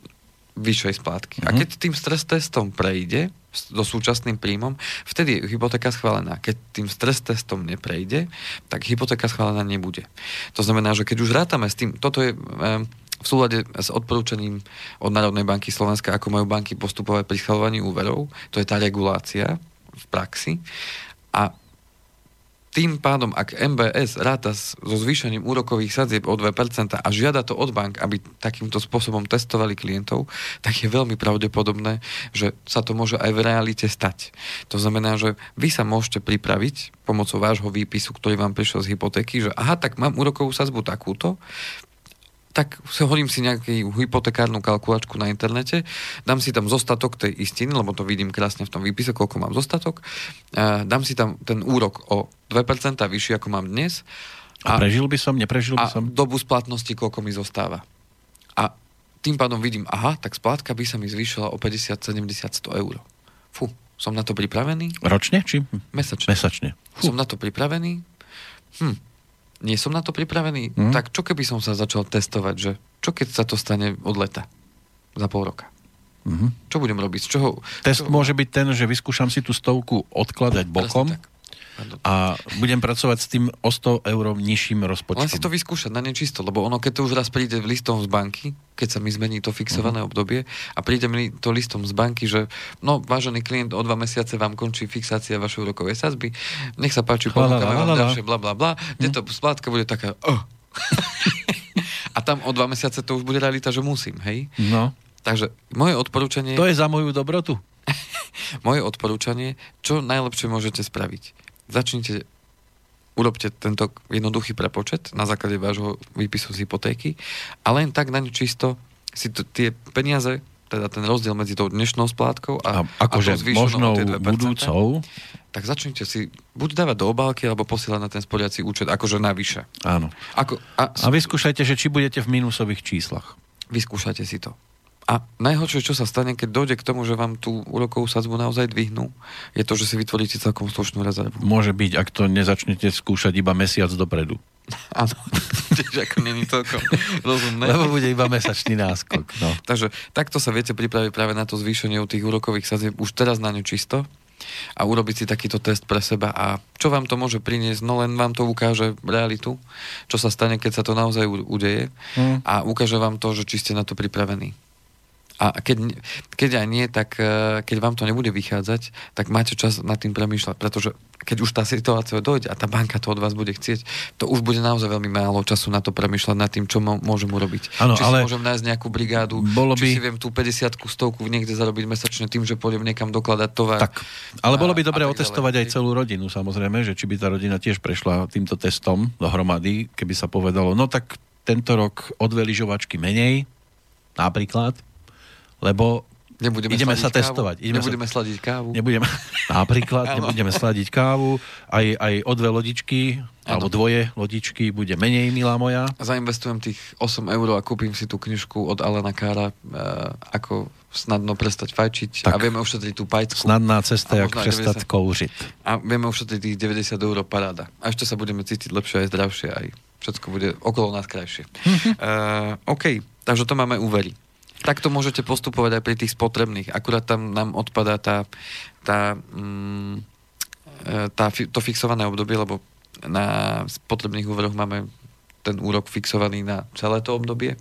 vyššej splátky. Mm-hmm. A keď tým stres testom prejde so súčasným príjmom, vtedy je hypotéka schválená. Keď tým stres testom neprejde, tak hypotéka schválená nebude. To znamená, že keď už rátame s tým, toto je v súlade s odporúčaním od Národnej banky Slovenska, ako majú banky postupovať pri schvalovaní úverov, to je tá regulácia v praxi. A tým pádom, ak MBS ráta so zvýšením úrokových sadzieb o 2% a žiada to od bank, aby takýmto spôsobom testovali klientov, tak je veľmi pravdepodobné, že sa to môže aj v realite stať. To znamená, že vy sa môžete pripraviť pomocou vášho výpisu, ktorý vám prišiel z hypotéky, že aha, tak mám úrokovú sadzbu takúto, tak si hodím si nejakú hypotekárnu kalkulačku na internete, dám si tam zostatok tej istiny, lebo to vidím krásne v tom výpise, koľko mám zostatok, dám si tam ten úrok o 2% vyšší, ako mám dnes. A, a prežil by som, neprežil by som? A dobu splatnosti, koľko mi zostáva. A tým pádom vidím, aha, tak splátka by sa mi zvýšila o 50, 70, 100 eur. Fú, som na to pripravený? Ročne, či? Mesačne. Mesačne. Fú. Som na to pripravený? Hm, nie som na to pripravený, mm. tak čo keby som sa začal testovať, že čo keď sa to stane od leta, za pol roka? Mm-hmm. Čo budem robiť? Z čoho, Test čo... môže byť ten, že vyskúšam si tú stovku odkladať bokom. tak a budem pracovať s tým o 100 eur nižším rozpočtom. Len si to vyskúšať na nečisto, lebo ono, keď to už raz príde v listom z banky, keď sa mi zmení to fixované uh-huh. obdobie a príde mi to listom z banky, že no, vážený klient, o dva mesiace vám končí fixácia vašej úrokovej sazby, nech sa páči, ponúkame vám ďalšie, bla, bla, bla, kde uh-huh. to splátka bude taká, oh. a tam o dva mesiace to už bude realita, že musím, hej? No. Takže moje odporúčanie... To je za moju dobrotu. moje odporúčanie, čo najlepšie môžete spraviť začnite urobte tento jednoduchý prepočet na základe vášho výpisu z hypotéky a len tak na ňu čisto si to, tie peniaze, teda ten rozdiel medzi tou dnešnou splátkou a, a akože možnou budúcou tak začnite si buď dávať do obálky, alebo posielať na ten sporiaci účet, akože navyše. Áno. Ako, a, a vyskúšajte, že či budete v minusových číslach. Vyskúšajte si to. A najhoršie, čo sa stane, keď dojde k tomu, že vám tú úrokovú sadzbu naozaj dvihnú, je to, že si vytvoríte celkom slušnú rezervu. Môže byť, ak to nezačnete skúšať iba mesiac dopredu. Áno, tiež ako není toľko rozumné. Lebo bude iba mesačný náskok. No. Takže takto sa viete pripraviť práve na to zvýšenie u tých úrokových sadzieb už teraz na ňu čisto a urobiť si takýto test pre seba a čo vám to môže priniesť, no len vám to ukáže realitu, čo sa stane, keď sa to naozaj udeje hmm. a ukáže vám to, že či ste na to pripravení. A keď, keď aj nie, tak e, keď vám to nebude vychádzať, tak máte čas nad tým premýšľať, pretože keď už tá situácia dojde a tá banka to od vás bude chcieť, to už bude naozaj veľmi málo času na to premýšľať nad tým, čo môžem urobiť. Ano, či ale si môžem nájsť nejakú brigádu, bolo by... či si viem tú 50 stovku niekde zarobiť mesačne tým, že pôjdem niekam dokladať tovar. Tak, ale bolo by dobre otestovať ďalej. aj celú rodinu, samozrejme, že či by tá rodina tiež prešla týmto testom dohromady, keby sa povedalo, no tak tento rok o dve lyžovačky menej, napríklad, lebo Nebudeme ideme sa kávu. testovať. Ideme nebudeme sa... sladiť kávu. Nebudeme, napríklad, nebudeme sladiť kávu. Aj, aj o dve lodičky, ano. alebo dvoje lodičky bude menej, milá moja. Zainvestujem tých 8 eur a kúpim si tú knižku od Alena Kára, e, ako snadno prestať fajčiť tak. a vieme ušetriť tú pajcku. Snadná cesta, jak prestať 90, kouřiť. A vieme ušetriť tých 90 eur paráda. A ešte sa budeme cítiť lepšie aj zdravšie, aj všetko bude okolo nás krajšie. uh, OK, takže to máme úvery. Takto môžete postupovať aj pri tých spotrebných. Akurát tam nám odpadá tá, tá, mm, e, tá, to fixované obdobie, lebo na spotrebných úveroch máme ten úrok fixovaný na celé to obdobie.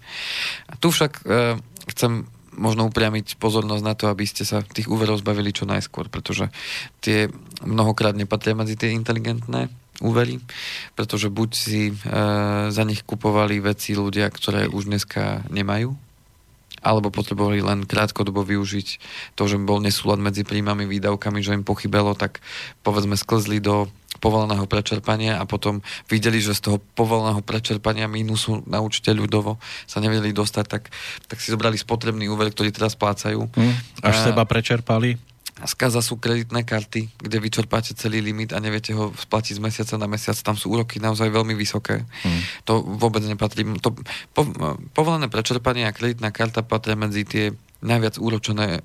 A tu však e, chcem možno upriamiť pozornosť na to, aby ste sa tých úverov zbavili čo najskôr, pretože tie mnohokrát nepatria medzi tie inteligentné úvery, pretože buď si e, za nich kupovali veci ľudia, ktoré už dneska nemajú, alebo potrebovali len krátkodobo využiť to, že bol nesúlad medzi príjmami, výdavkami, že im pochybelo, tak povedzme sklzli do povoleného prečerpania a potom videli, že z toho povoleného prečerpania mínusu na účte ľudovo sa nevedeli dostať, tak, tak si zobrali spotrebný úver, ktorý teraz splácajú. Hmm, až a, seba prečerpali? Skaza sú kreditné karty, kde vyčerpáte celý limit a neviete ho splatiť z mesiaca na mesiac. Tam sú úroky naozaj veľmi vysoké. Hmm. To vôbec nepatrí. To, po, povolené prečerpanie a kreditná karta patria medzi tie najviac úročené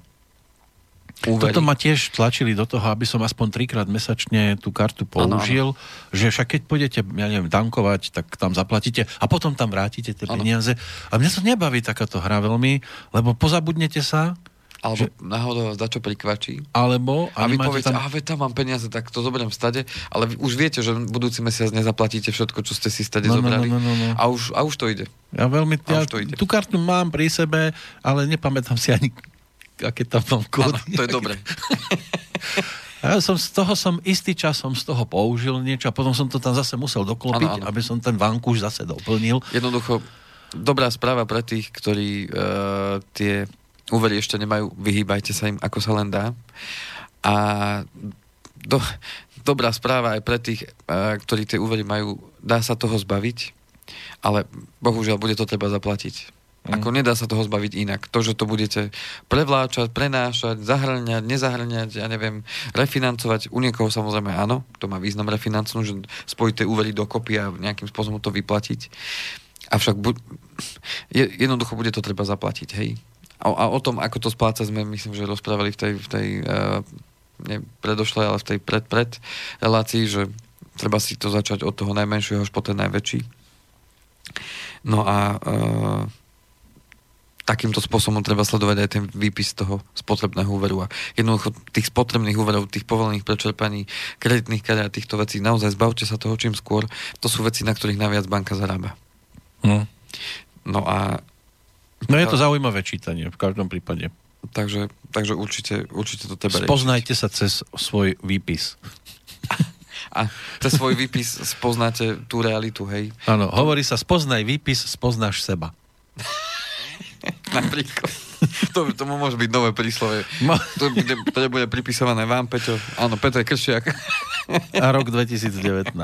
úvery. Toto ma tiež tlačili do toho, aby som aspoň trikrát mesačne tú kartu použil, ano, ano. že však keď pôjdete, ja neviem, tankovať, tak tam zaplatíte a potom tam vrátite tie ano. peniaze. A mňa to nebaví takáto hra veľmi, lebo pozabudnete sa, alebo že... náhodou vás dačo prikvačí. Alebo... A vy poviete, tam... a tam mám peniaze, tak to zoberiem v stade, ale vy už viete, že budúci mesiac nezaplatíte všetko, čo ste si v stade no, no, zobrali. No, no, no, no. A, už, a už to ide. Ja veľmi... Ja, to ide. Tú kartu mám pri sebe, ale nepamätám si ani, aké tam mám kódy. Ano, to je dobre. Ja som z toho som istý čas som z toho použil niečo a potom som to tam zase musel doklopiť, ano, ano. aby som ten vankúš zase doplnil. Jednoducho, dobrá správa pre tých, ktorí uh, tie úvery ešte nemajú, vyhýbajte sa im, ako sa len dá. A do, dobrá správa aj pre tých, uh, ktorí tie úvery majú, dá sa toho zbaviť, ale bohužiaľ bude to treba zaplatiť. Mm. Ako nedá sa toho zbaviť inak. To, že to budete prevláčať, prenášať, zahrňať, nezahrňať, ja neviem, refinancovať, u niekoho samozrejme áno, to má význam refinancovať, že spojíte úvery dokopy a nejakým spôsobom to vyplatiť. Avšak bu- je, jednoducho bude to treba zaplatiť, hej. A, a o tom, ako to spláca, sme myslím, že rozprávali v tej, v tej uh, ne predošlej, ale v tej pred-pred relácii, že treba si to začať od toho najmenšieho až po ten najväčší. No a uh, takýmto spôsobom treba sledovať aj ten výpis toho spotrebného úveru. A jednoducho tých spotrebných úverov, tých povolených prečerpaní, kreditných kariát, týchto vecí, naozaj zbavte sa toho čím skôr. To sú veci, na ktorých naviac banka zarába. Hmm. No a No je to zaujímavé čítanie v každom prípade. Takže, takže určite, určite to treba Spoznajte sa cez svoj výpis. A cez svoj výpis spoznáte tú realitu, hej? Áno, hovorí sa spoznaj výpis, spoznáš seba. Napríklad. To, to môže byť nové príslove. No. To, bude, to bude pripisované vám, Peťo. Áno, Petr Kršiak. A rok 2019.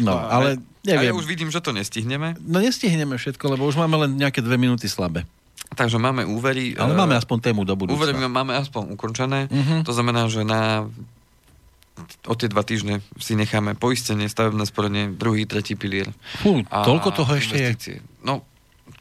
No, no ale neviem. A ja už vidím, že to nestihneme. No nestihneme všetko, lebo už máme len nejaké dve minúty slabé. Takže máme úvery. Ale máme aspoň tému do budúcna. Úvery máme aspoň ukončené. Uh-huh. To znamená, že na o tie dva týždne si necháme poistenie, stavebné sporenie, druhý, tretí pilier. Fú, toľko toho ešte je. No,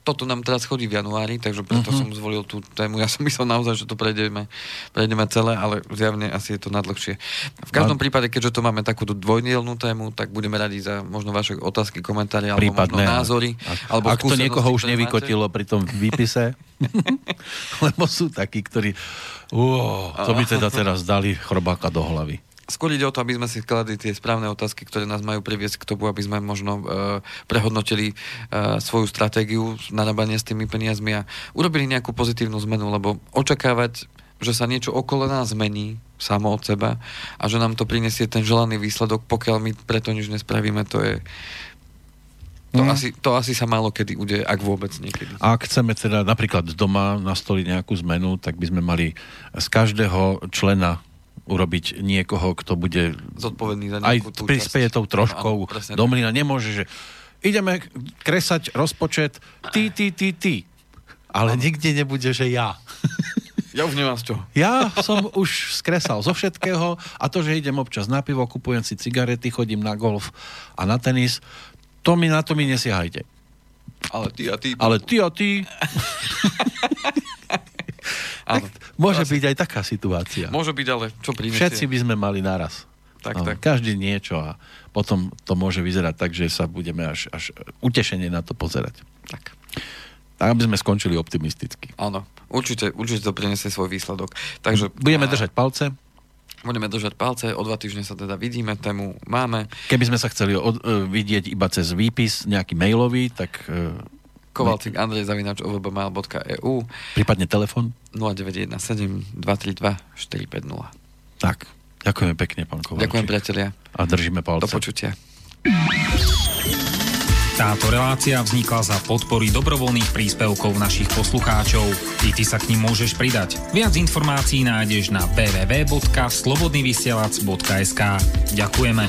toto nám teraz chodí v januári, takže preto uh-huh. som zvolil tú tému. Ja som myslel naozaj, že to prejdeme, prejdeme celé, ale zjavne asi je to nadlhšie. V každom a... prípade, keďže to máme takú dvojnielnú tému, tak budeme radi za možno vaše otázky, komentáre alebo Prípadne, možno názory. A, alebo ak to niekoho už nevykotilo pri tom výpise, lebo sú takí, ktorí uh, to by teda teraz dali chrobáka do hlavy. Skôr ide o to, aby sme si skladli tie správne otázky, ktoré nás majú priviesť k tomu, aby sme možno uh, prehodnotili uh, svoju stratégiu narábania s tými peniazmi a urobili nejakú pozitívnu zmenu, lebo očakávať, že sa niečo okolo nás zmení samo od seba a že nám to prinesie ten želaný výsledok, pokiaľ my preto nič nespravíme, to je to, mm. asi, to asi sa málo kedy udeje, ak vôbec niekedy. Ak chceme teda napríklad doma nastoliť nejakú zmenu, tak by sme mali z každého člena urobiť niekoho, kto bude zodpovedný za aj prispieje tou troškou áno, do mlyna. Nemôže, že ideme kresať rozpočet ty, ty, ty, ty. Ale áno. nikde nebude, že ja. Ja už nemám z čoho. Ja som už skresal zo všetkého a to, že idem občas na pivo, kupujem si cigarety, chodím na golf a na tenis, to mi na to mi nesiahajte. Ale ty a ty. Ale ty a ty. tak môže byť aj taká situácia. Môže byť, ale čo prinesie? Všetci by sme mali naraz. Tak, no, tak. Každý niečo a potom to môže vyzerať tak, že sa budeme až, až utešenie na to pozerať. Tak. Tak, aby sme skončili optimisticky. Áno, určite, určite to prinesie svoj výsledok. Takže, Budeme držať palce. Budeme držať palce, o dva týždne sa teda vidíme, tému máme. Keby sme sa chceli od, uh, vidieť iba cez výpis, nejaký mailový, tak uh, Kovalcik Andrej zavinač ovbmail.eu Prípadne telefon 0917 232 450 Tak, ďakujeme pekne, pán Kovalčík. Ďakujem, priatelia. A držíme palce. Do počutia. Táto relácia vznikla za podpory dobrovoľných príspevkov našich poslucháčov. I ty sa k ním môžeš pridať. Viac informácií nájdeš na www.slobodnyvysielac.sk Ďakujeme.